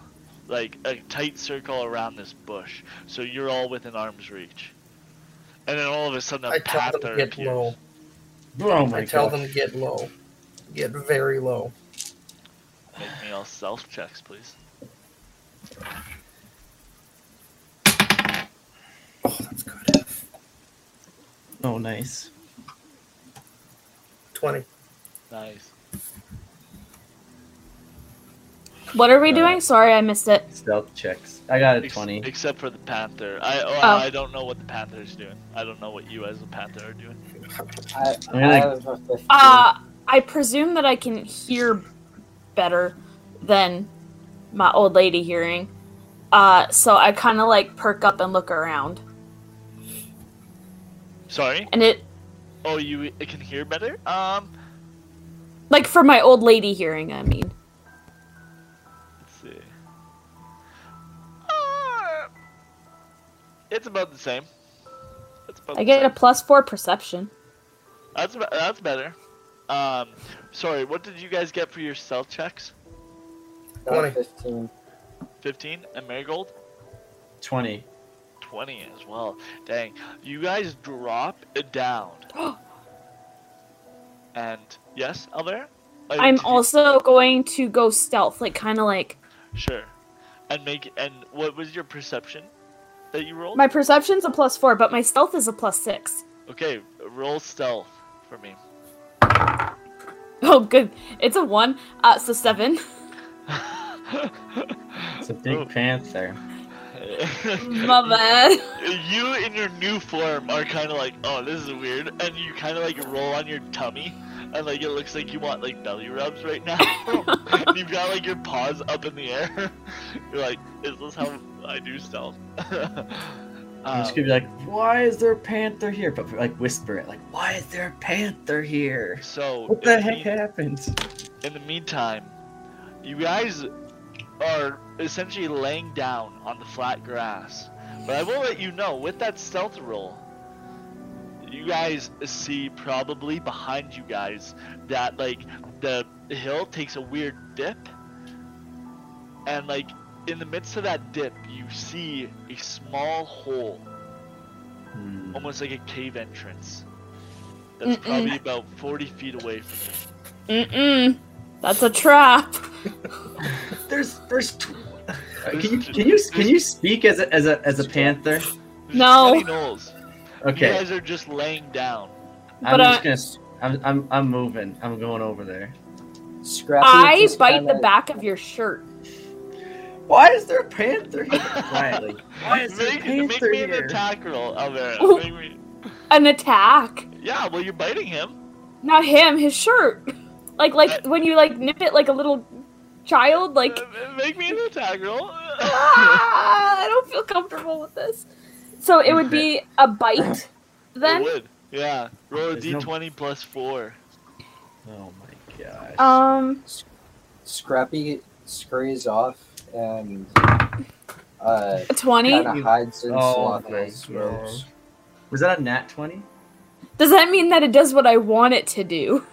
like a tight circle around this bush. So you're all within arm's reach. And then all of a sudden, a I tell them panther to get appears. low. Oh my I tell god. them to get low. Get very low. Make me all stealth checks, please. Oh, that's good. Oh, nice. 20. Nice. what are we Uh, doing? Sorry, I missed it. Stealth checks. I got a Ex- 20. except for the panther. I oh, Oh. I don't know what the panther is doing. I don't know what you as a panther are doing. I, I'm gonna- have a 15. Uh, I presume that I can hear better than my old lady hearing. Uh, so I kind of like perk up and look around, Sorry. and it Oh, you it can hear better. Um, like for my old lady hearing. I mean, let's see. Uh, it's about the same. It's about I the get a plus four perception. That's that's better. Um, sorry. What did you guys get for your stealth checks? Got Twenty. 15. 15 and marigold. Twenty. 20 as well. Dang. You guys drop it down. and yes, Albert? Uh, I'm did you- also going to go stealth, like kind of like Sure. And make and what was your perception that you rolled? my perception's a plus four, but my stealth is a plus six. Okay, roll stealth for me. Oh, good. It's a one. Uh, so seven. It's a big Oh. panther. My bad. you in your new form are kind of like, oh, this is weird, and you kind of like roll on your tummy, and like it looks like you want like belly rubs right now. and you've got like your paws up in the air. You're like, is this how I do stealth? I'm just Um, gonna be like, why is there a panther here? But like whisper it, like, why is there a panther here? so What in the the heck mean- happened? in the meantime, you guys are essentially laying down on the flat grass. But I will let you know, with that stealth roll, you guys see probably behind you guys that like the hill takes a weird dip, and like in the midst of that dip, you see a small hole, Hmm. almost like a cave entrance. That's Mm-mm. probably about 40 feet away from you. Mm-mm. That's a trap. There's there's. Tw- can you can you can you speak as a as a as a panther? No. 20 gnolls. You Okay, guys are just laying down. I'm But, uh, just gonna. s- I'm I'm I'm moving. I'm going over there. Scrappy I bite kinda- the back of your shirt. Why is there a panther here? Quietly. Why is there a make, make panther me an attack roll, Alvera. Oh. Make me... An attack. Yeah, well, you're biting him. Not him, his shirt. Like like when you like nip it like a little child, like Uh, make me an attack roll. ah, I don't feel comfortable with this. So it would be a bite It then. would. Yeah. Roll a There's no- d20 plus 4. Oh my gosh. Um Scrappy scurries off and uh, twenty. kind of hides in Oh Salathiel's my. Was that a nat twenty? Does that mean that it does what I want it to do?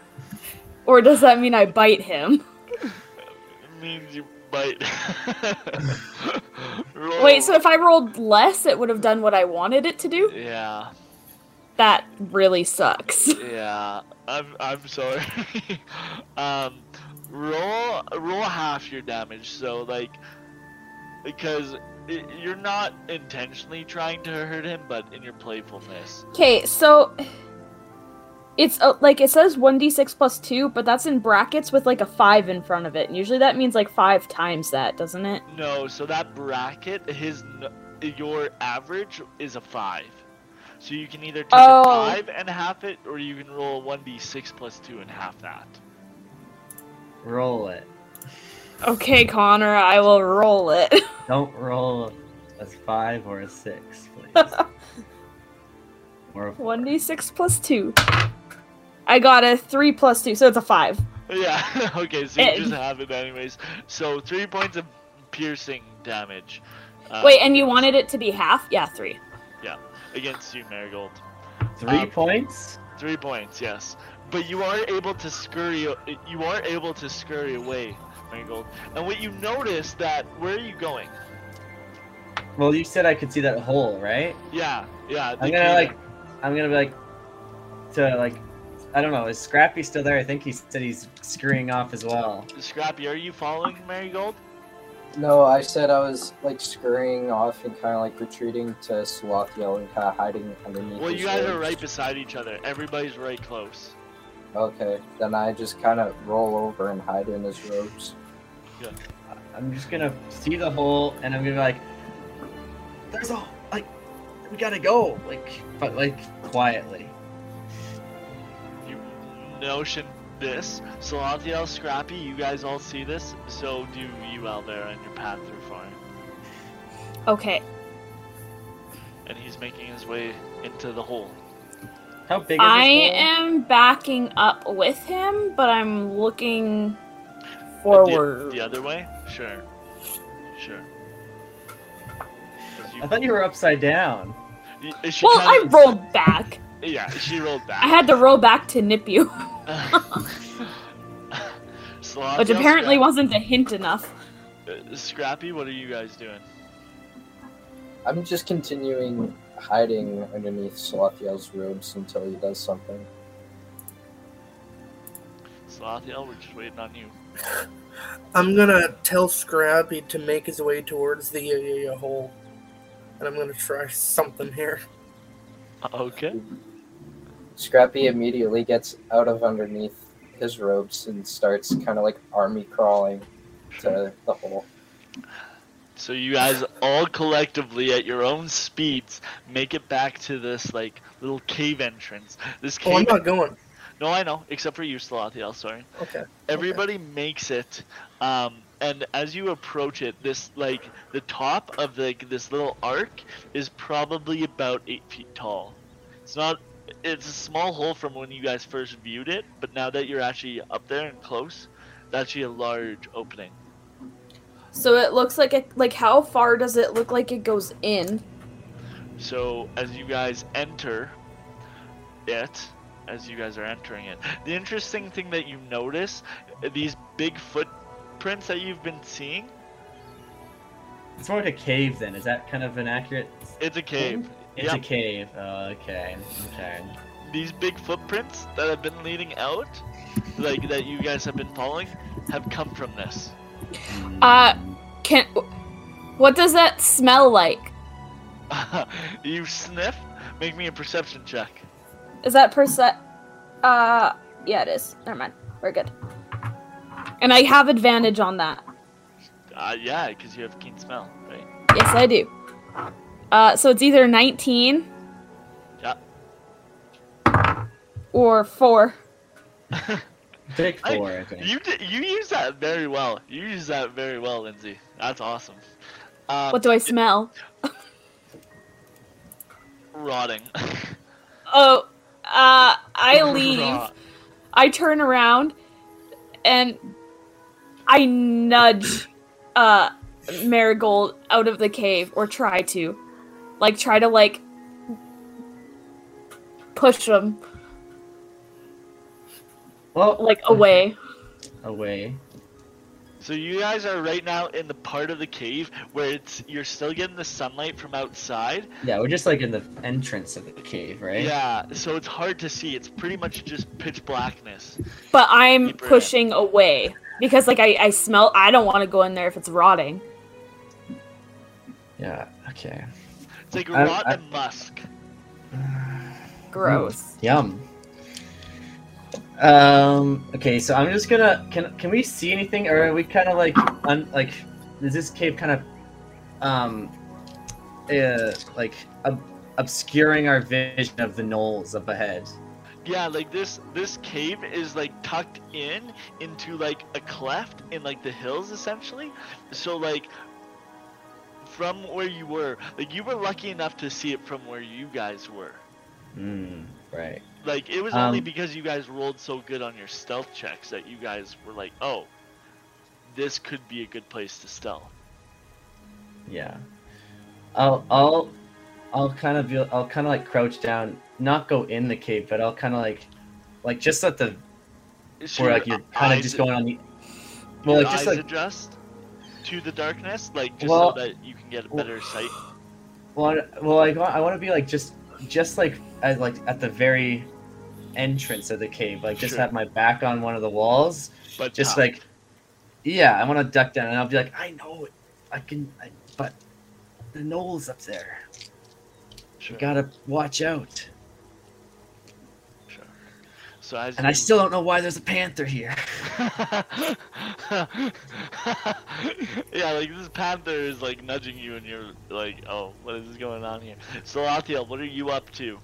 Or does that mean I bite him? It means you bite. Wait, so if I rolled less, it would have done what I wanted it to do? Yeah. That really sucks. Yeah. I'm, I'm sorry. um, roll roll half your damage. So like, because i you're not intentionally trying to hurt him, but in your playfulness. Okay, so it's uh, like it says 1d6 plus 2, but that's in brackets with like a 5 in front of it. And usually that means like 5 times that, doesn't it? No, so that bracket, his your average is a five. So you can either take Oh. a five and half it, or you can roll a one d six plus two and half that. Roll it. Okay, Connor, I will roll it. Don't roll a five or a six, please. or 1d6 plus 2. I got a 3 plus 2, so it's a 5. Yeah. okay, so you just have it anyways. So three points of piercing damage. uh, Wait, and you wanted it to be half? Yeah, 3. Yeah, against you, Marigold. three Um, points. Three points, yes. But you are able to scurry. You are able to scurry away, Marigold. And what you notice that where are you going? Well, you said I could see that hole, right? Yeah, yeah. I'm gonna cave- like, I'm gonna be like, to like, I don't know. Is Scrappy still there? I think he said he's scurrying off as well. Scrappy, are you following Marigold? No, I said I was like scurrying off and kind of like retreating to Salathiel and kind of hiding underneath. Well, you guys are right beside each other. Everybody's right close. Okay, then I just kind of roll over and hide in his robes. I'm just gonna see the hole, and I'm gonna be like, "There's a like, we gotta go." Like, but like quietly. You notion this. Salathiel, Scrappy, you guys all see this. So do you, out there and your path through fire. Okay. and he's making his way into the hole. How big is I this hole? am backing up with him, but I'm looking forward. The, other way? Sure. Sure. you- I thought you were upside down. Well, I rolled back. Yeah, she rolled back. I had to roll back to nip you, Sloth, which apparently Scrap- wasn't a hint enough. uh, Scrappy, what are you guys doing? I'm just continuing hiding underneath Salathiel's robes until he does something. Salathiel, we're just waiting on you. I'm gonna tell Scrappy to make his way towards the uh, hole, and I'm gonna try something here. Okay. Scrappy immediately gets out of underneath his robes and starts kind of like army crawling to the hole. So you guys all collectively at your own speeds make it back to this like little cave entrance. This cave. Oh, I'm not going. No, I know, except for you, Salathiel, sorry. Okay. Everybody makes it, um, and as you approach it, this like the top of like this little arc is probably about eight feet tall. It's not. It's a small hole from when you guys first viewed it, but now that you're actually up there and close, it's actually a large opening. So it looks like it. Like, how far does it look like it goes in? So as you guys enter it, as you guys are entering it, the interesting thing that you notice, these big footprints that you've been seeing, It's more like a cave then. Is that kind of an accurate? it's a cave. It's Yep. a cave. Oh, okay. Okay. these big footprints that have been leading out, like that you guys have been following, have come from this. Uh, can. What does that smell like? you sniff. Make me a perception check. Is that perce? Uh, yeah, it is. Never mind. We're good. And I have advantage on that. Uh, yeah, because you have keen smell, right? Yes, I do. Uh, so it's either 19 Yeah. or 4. Take four, I, think. You did, you use that very well. You use that very well, Lindsay. That's awesome. Um, What do I smell? Rotting. Oh, uh, I leave. Rot. I turn around and I nudge uh Marigold out of the cave or try to. Like try to like push them Well, like away. away. So you guys are right now in the part of the cave where it's you're still getting the sunlight from outside. Yeah, we're just like in the entrance of the cave, right? Yeah, so it's hard to see. It's pretty much just pitch blackness. But I'm Keep her in. pushing away because like I, I smell I don't want to go in there if it's rotting. Yeah. Okay. It's like I- rot I- and musk. Gross. Yum. Um. Okay, so I'm just gonna. Can Can we see anything, or are we kind of like un, like? Is this cave kind of um, uh, like ob- obscuring our vision of the gnolls up ahead? Yeah, like this this cave is like tucked in into like a cleft in like the hills essentially. So like from where you were, like you were lucky enough to see it from where you guys were. Hmm. Right. Like it was only Um, because you guys rolled so good on your stealth checks that you guys were like, "Oh, this could be a good place to stealth." Yeah. I'll I'll I'll kind of I'll kind of like crouch down, not go in the cave, but I'll kind of like like just at the So where like you're kind of just going on the well like just like adjust to the darkness, like just Well- so that you can get a well- better sight. well I- well I want I want to be like just just like at like at the very entrance of the cave, like just Sure. have my back on one of the walls, But just tough. like yeah, I want to duck down and I'll be like I know it, I can, I, but the gnolls up there, Sure, you gotta watch out. Sure. So as And I still don't know why there's a panther here. yeah, like this panther is like nudging you, and you're like, "Oh, what is going on here?" So, Lathiel, what are you up to?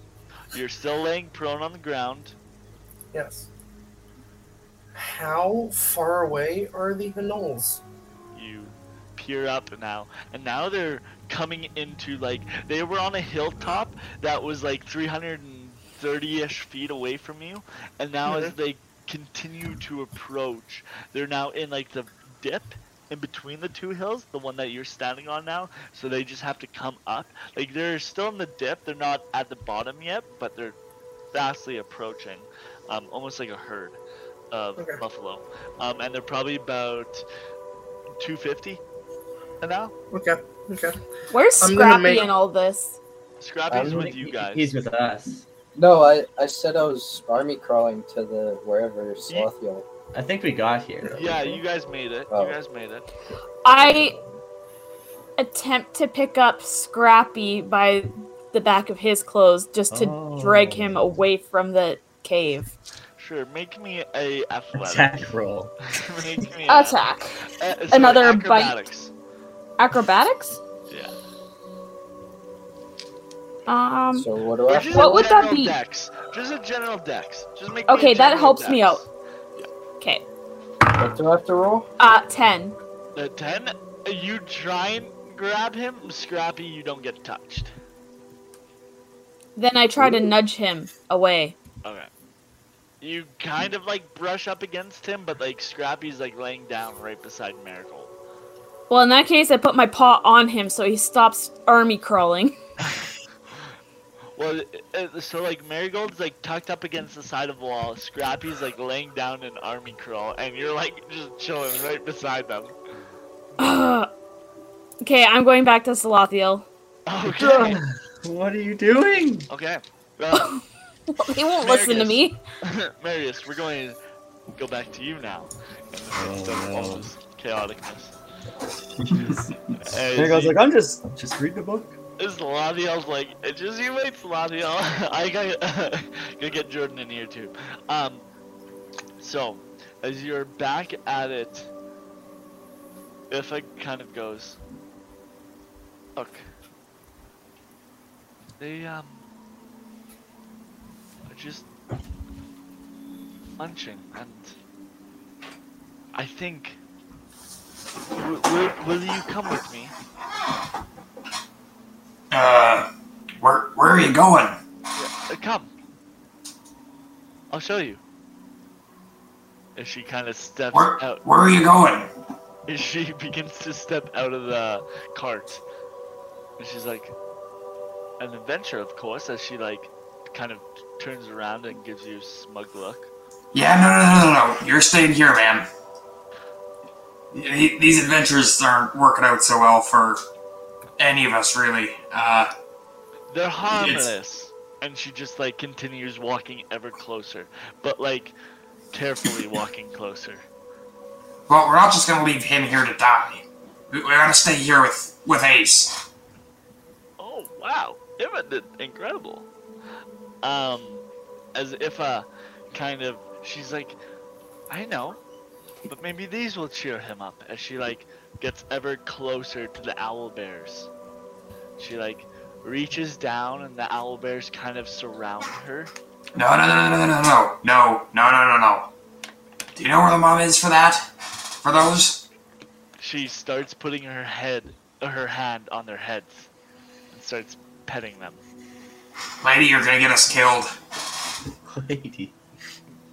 You're still laying prone on the ground. Yes. How far away are the Gnolls? You peer up now, and now they're coming into like they were on a hilltop that was like 330ish feet away from you, and now as they continue to approach, they're now in like the dip in between the two hills, the one that you're standing on now. So they just have to come up. Like they're still in the dip, they're not at the bottom yet, but they're vastly approaching, um, almost like a herd of Okay. buffalo. Um, and they're probably about 250 now. Okay. Okay. Where's I'm Scrappy make- in all this? Scrappy's Um, with you guys. He's with us. No, I, I said I was army crawling to the wherever Salathiel. I think we got here. Yeah, you guys made it. Oh. You guys made it. I attempt to pick up Scrappy by the back of his clothes just to oh. drag Oh. him away from the cave. Sure, make me a athletic. Attack roll. make me a, Attack. sorry, Another bite. acrobatics. Um. So what do I? just What a would that general be? Dex. Just a general dex. Just make Okay, that general helps me dex. out. Okay. What do I have to roll? Uh, 10. The 10, you try and grab him, Scrappy, you don't get touched. Then I try to nudge him away. Okay. You kind of like brush up against him, but like Scrappy's like laying down right beside Miracle. Well, in that case, I put my paw on him so he stops army crawling. Well, uh, so like Marigold's like tucked up against the side of the wall, Scrappy's like laying down in army crawl, and you're like just chilling right beside them. Ugh. okay, I'm going back to Salathiel. Okay. What are you doing? okay. Uh, he won't listen to me. Marigus, we're going to go back to you now. In the midst of Oh, all no. this chaoticness. There goes like I'm just just read the book. Is Ladiel's like, "It's just you wait, Ladiel. I gotta, gotta get Jordan in here too. Um, so, as you're back at it, if it kind of goes, look, they, um, are just lunching, and I think, w- will, will you come with me? Uh, where where are you going? Uh, come. I'll show you. As she kind of steps Where out, where are you going? as she begins to step out of the cart, and she's like, an adventure, of course, as she like kind of turns around and gives you a smug look. Yeah, no, no, no, no, no. You're staying here, man. These adventures aren't working out so well for any of us, really. Uh, They're harmless, and she just like continues walking ever closer, but like carefully walking closer. well, we're not just gonna leave him here to die. We- We're gonna stay here with with Ace. Oh wow, Imogen, incredible. Um, as if a kind of, she's like, I know, but maybe these will cheer him up. As she like gets ever closer to the owlbears, she like reaches down and the owlbears kind of surround her. No, no, no, no, no, no, no, no, no, no, no, no. Do you know where the mom is for that? For those? She starts putting her head, her hand on their heads, and starts petting them. Lady, you're gonna get us killed. Lady.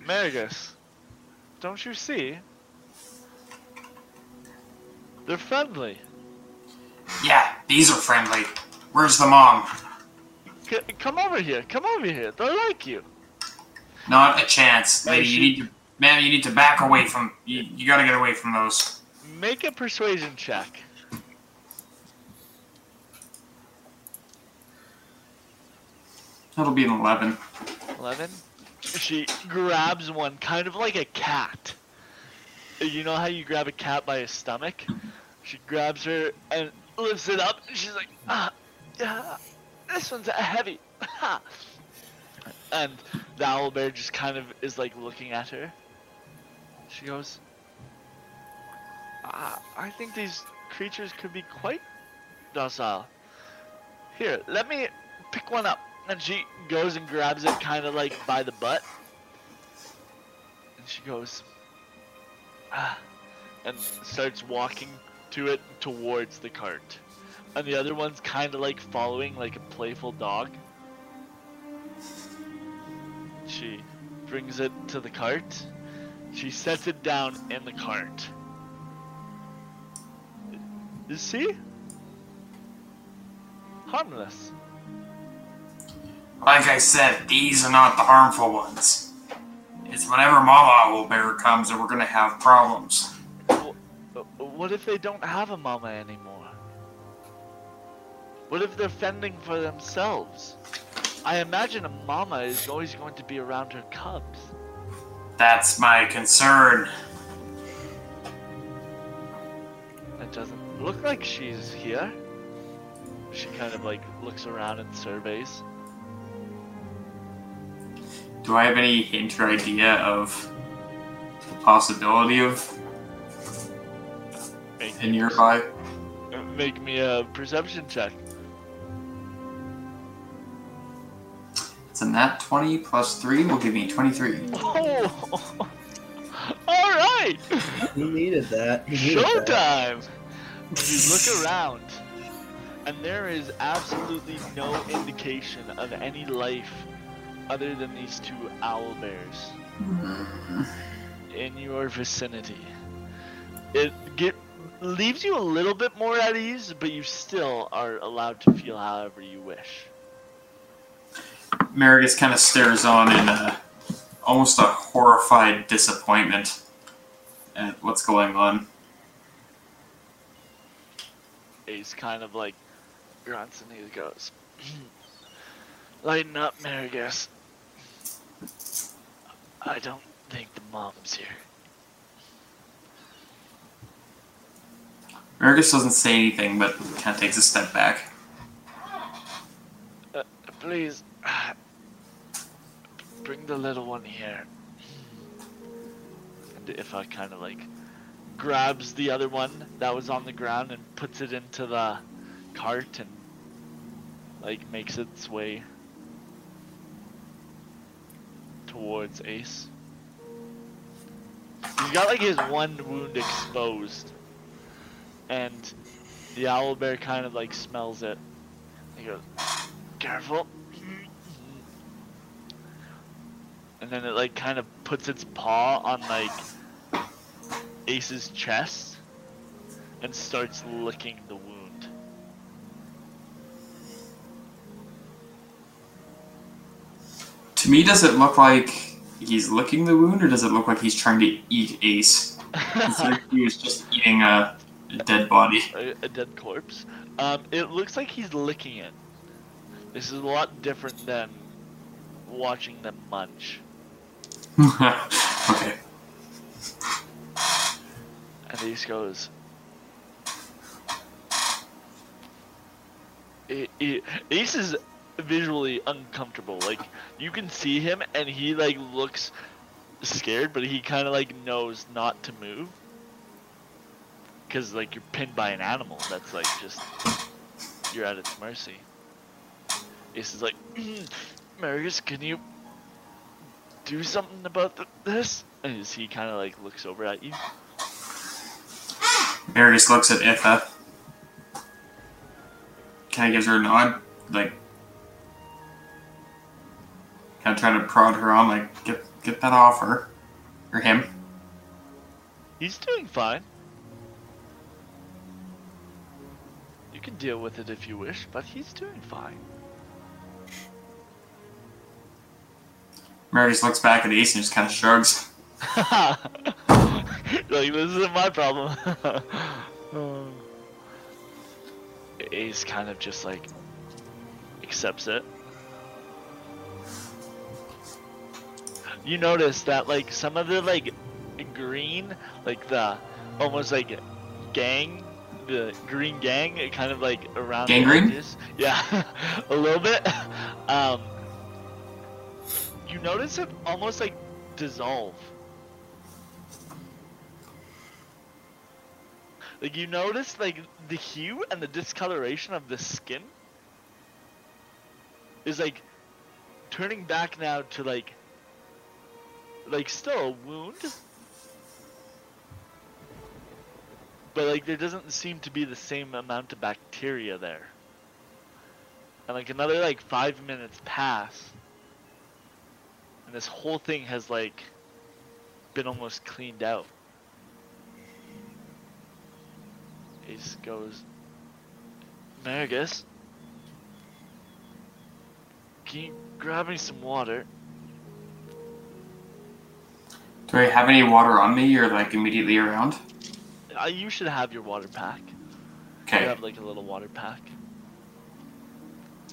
Marigus, don't you see? They're friendly. Yeah, these are friendly. Where's the mom? C- come over here. Come over here. They like you. Not a chance. Hey, Lady, she- you need to, man, you need to back away from. You, you gotta get away from those. Make a persuasion check. That'll be an eleven. 11. She grabs one, kind of like a cat. You know how you grab a cat by his stomach? She grabs her and lifts it up, and she's like, ah, yeah, this one's heavy. and the owlbear just kind of is like looking at her. She goes, ah, I think these creatures could be quite docile. Here, let me pick one up. And she goes and grabs it kind of like by the butt. And she goes, and starts walking to it towards the cart. And the other one's kind of like following like a playful dog. She brings it to the cart. She sets it down in the cart. You see? Harmless. Like I said, these are not the harmful ones. It's whenever Mama Owlbear comes that we're gonna have problems. What if they don't have a mama anymore? What if they're fending for themselves? I imagine a mama is always going to be around her cubs. That's my concern. It doesn't look like she's here. She kind of like looks around and surveys. Do I have any hint or idea of the possibility of Make a me, nearby? Uh, make me a perception check. It's a nat 20 plus 3 will give me 23. Oh! All right. He needed that. He needed that. Showtime! You look around, and there is absolutely no indication of any life other than these two owlbears in your vicinity. It get, leaves you a little bit more at ease, but you still are allowed to feel however you wish. Marigus kind of stares on in a, almost a horrified disappointment at what's going on. Ace kind of like grunts and he goes, Lighten up, Marigus. I don't think the mom's here. Marigus doesn't say anything, but kind of takes a step back. Uh, please, bring the little one here. And if I kind of like grabs the other one that was on the ground and puts it into the cart and like makes its way towards Ace. He's got like his one wound exposed. And the owlbear kind of like smells it. He goes, careful. And then it like kind of puts its paw on like Ace's chest and starts licking the wound. To me, does it look like he's licking the wound, or does it look like he's trying to eat Ace? Like he was just eating a, a dead body. a, a dead corpse. Um, it looks like he's licking it. This is a lot different than watching them munch. okay. And Ace goes. Ace is visually uncomfortable. Like you can see him, and he like looks scared, but he kind of like knows not to move. Cause like you're pinned by an animal that's like just you're at its mercy. Ace is like, mm, Marigus, can you do something about th- this? And he kind of like looks over at you. Marigus looks at Itha. Kind of gives her a nod, like, kind of trying to prod her on, like, get get that off her, or him. He's doing fine. You can deal with it if you wish, but he's doing fine. Marigus looks back at Ace and just kind of shrugs. like this isn't my problem. Ace kind of just like accepts it. You notice that like some of the like green, like the almost like gang, the green gang, kind of like around the Gangrene? edges. Yeah, a little bit. Um, you notice it almost like dissolve. Like you notice like the hue and the discoloration of the skin is like turning back now to like like still a wound but like there doesn't seem to be the same amount of bacteria there. And like another like five minutes pass, and this whole thing has like been almost cleaned out. Ace goes, Marigus, can you grab me some water? Do I have any water on me or like immediately around? Uh, you should have your water pack. You Okay. have like a little water pack.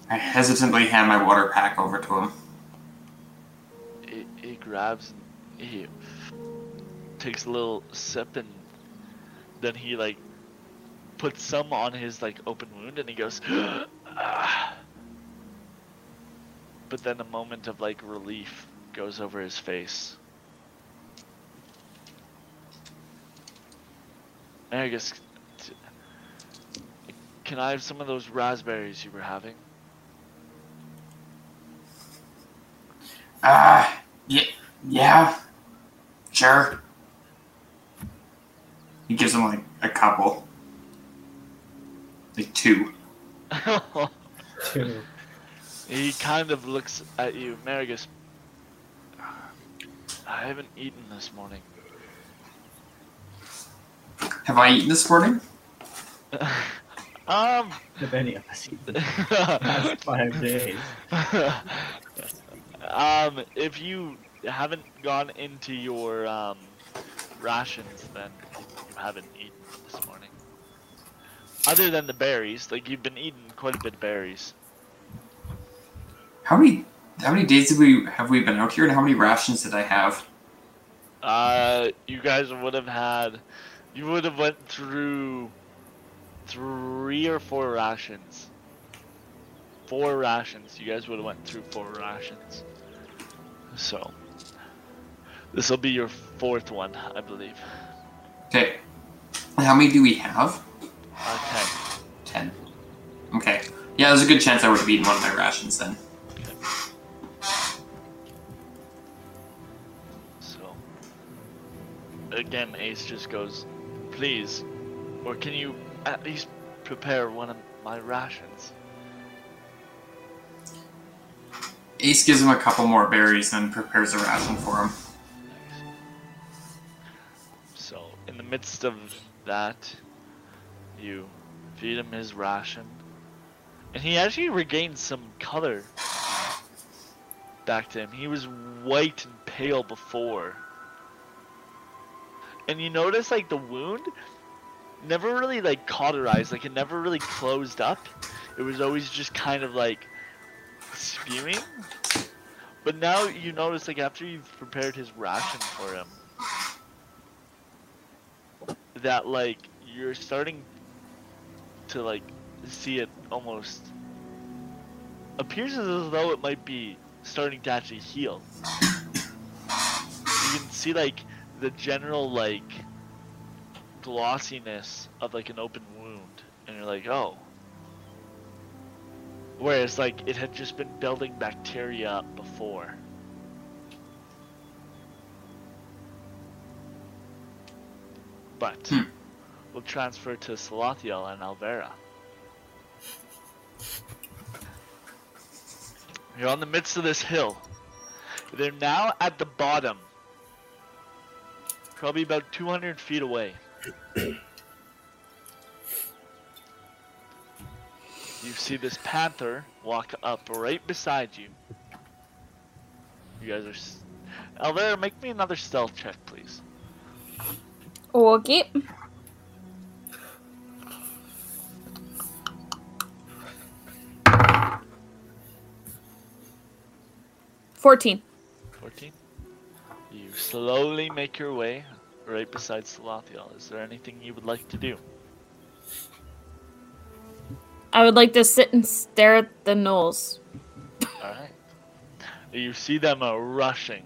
I hesitantly hand my water pack over to him. He, he grabs and he takes a little sip and then he like puts some on his like open wound and he goes "Ah." but then a moment of like relief goes over his face Marigus, t- can I have some of those raspberries you were having? Ah, yeah, yeah, sure. He gives him like a couple, like two. Two. He kind of looks at you, Marigus. I haven't eaten this morning. Have I eaten this morning? um. Have any of us eaten the past five days? um, if you haven't gone into your um, rations, then you haven't eaten this morning. Other than the berries, like you've been eating quite a bit of berries. How many how many days have we have we been out here, and how many rations did I have? Uh, you guys would have had, you would have went through three or four rations. Four rations. You guys would have went through four rations. So, this will be your fourth one, I believe. Okay. How many do we have? Uh, okay. Ten. Okay. Yeah, there's a good chance I would have eaten one of my rations then. So, again, Ace just goes, please, or can you at least prepare one of my rations? Ace gives him a couple more berries and prepares a ration for him. So, in the midst of that, you feed him his ration, and he actually regains some color back to him. He was white and pale before. And you notice, like, the wound never really, like, cauterized. Like, it never really closed up. It was always just kind of, like, spewing. But now you notice, like, after you've prepared his ration for him, that like you're starting to like see it almost appears as though it might be starting to actually heal. You can see like the general like glossiness of like an open wound and you're like, "Oh." Whereas like it had just been building bacteria up before. But Hmm. we'll transfer to Salathiel and Alvera. You're on the midst of this hill. They're now at the bottom. Probably about 200 feet away. you see this panther walk up right beside you. You guys are. Alvera, make me another stealth check, please. Okay. Fourteen. 14. You slowly make your way right beside Salathiel. Is there anything you would like to do? I would like to sit and stare at the gnolls. Alright. You see them uh, rushing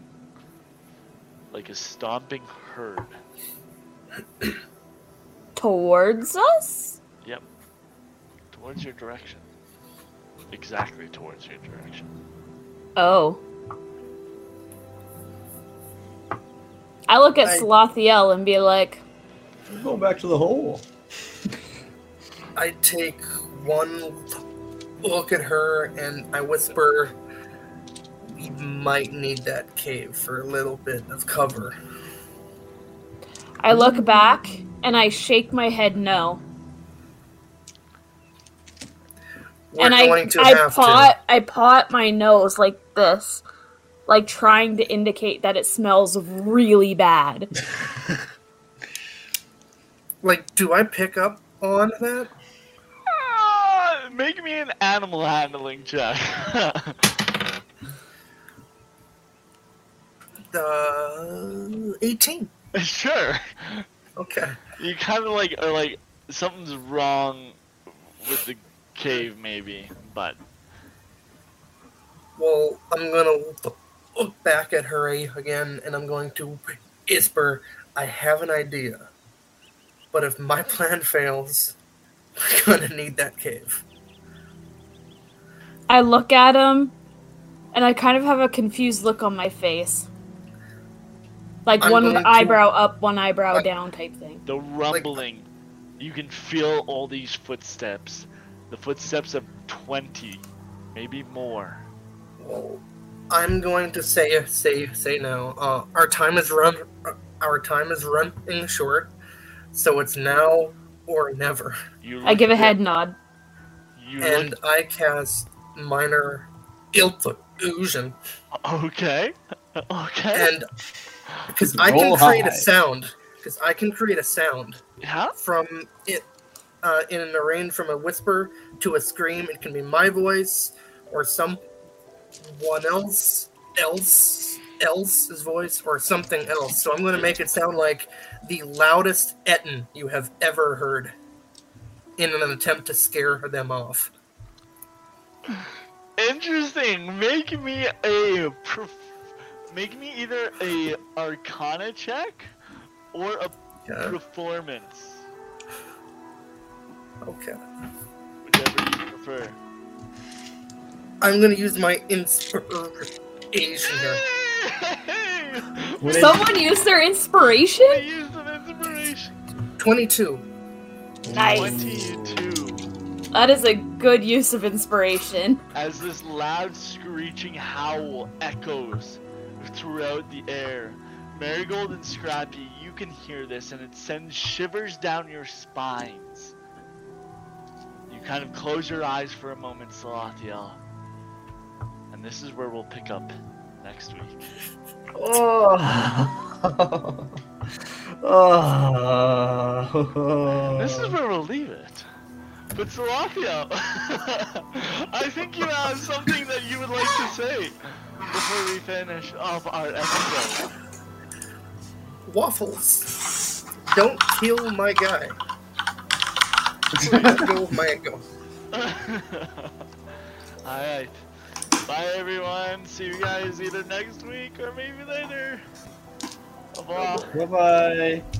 like a stomping herd. Towards us? Yep. Towards your direction. Exactly towards your direction. Oh. I look at I- Salathiel and be like, I'm going back to the hole. I take one look at her and I whisper, "We might need that cave for a little bit of cover." I look back and I shake my head no. We're and I going to I have pot I pot my nose like this, like trying to indicate that it smells really bad. Like, do I pick up on that? Ah, make me an animal handling check. Uh, eighteen. sure. Okay. You kind of like are like something's wrong with the cave, maybe, but Well, I'm gonna look back at her again, and I'm going to whisper, "I have an idea, but if my plan fails, we're gonna need that cave." I look at him and I kind of have a confused look on my face. Like I'm one going to- eyebrow up, one eyebrow Like- down type thing. the rumbling, you can feel all these footsteps. The footsteps of 20, maybe more. Well, I'm going to say say say now. Uh, our time is run. Our time is running short, so it's now or never. You I give a look- head nod. You And look I cast minor illusion, okay. Okay. and because I can Roll create a sound, because I can create a sound yeah. from it uh, in a range from a whisper to a scream. It can be my voice or someone else else else's voice or something else. So I'm going to make it sound like the loudest ettin you have ever heard in an attempt to scare them off. Interesting. Make me a prof- make me either a Arcana check or a Yeah. performance, Okay. whichever you prefer. I'm going to use my inspiration here. Someone used their inspiration? I used an inspiration. 22. Nice. 22. That is a good use of inspiration. As this loud screeching howl echoes throughout the air. Marigold and Scrappy, you can hear this and it sends shivers down your spines. You kind of close your eyes for a moment, Salathiel. And this is where we'll pick up next week. Oh. oh. This is where we'll leave it. But Salathiel, I think you have something that you would like to say before we finish off our episode. Waffles. Don't kill my guy. Please my Mango. Alright. Bye everyone. See you guys either next week or maybe later. Au revoir. Bye bye.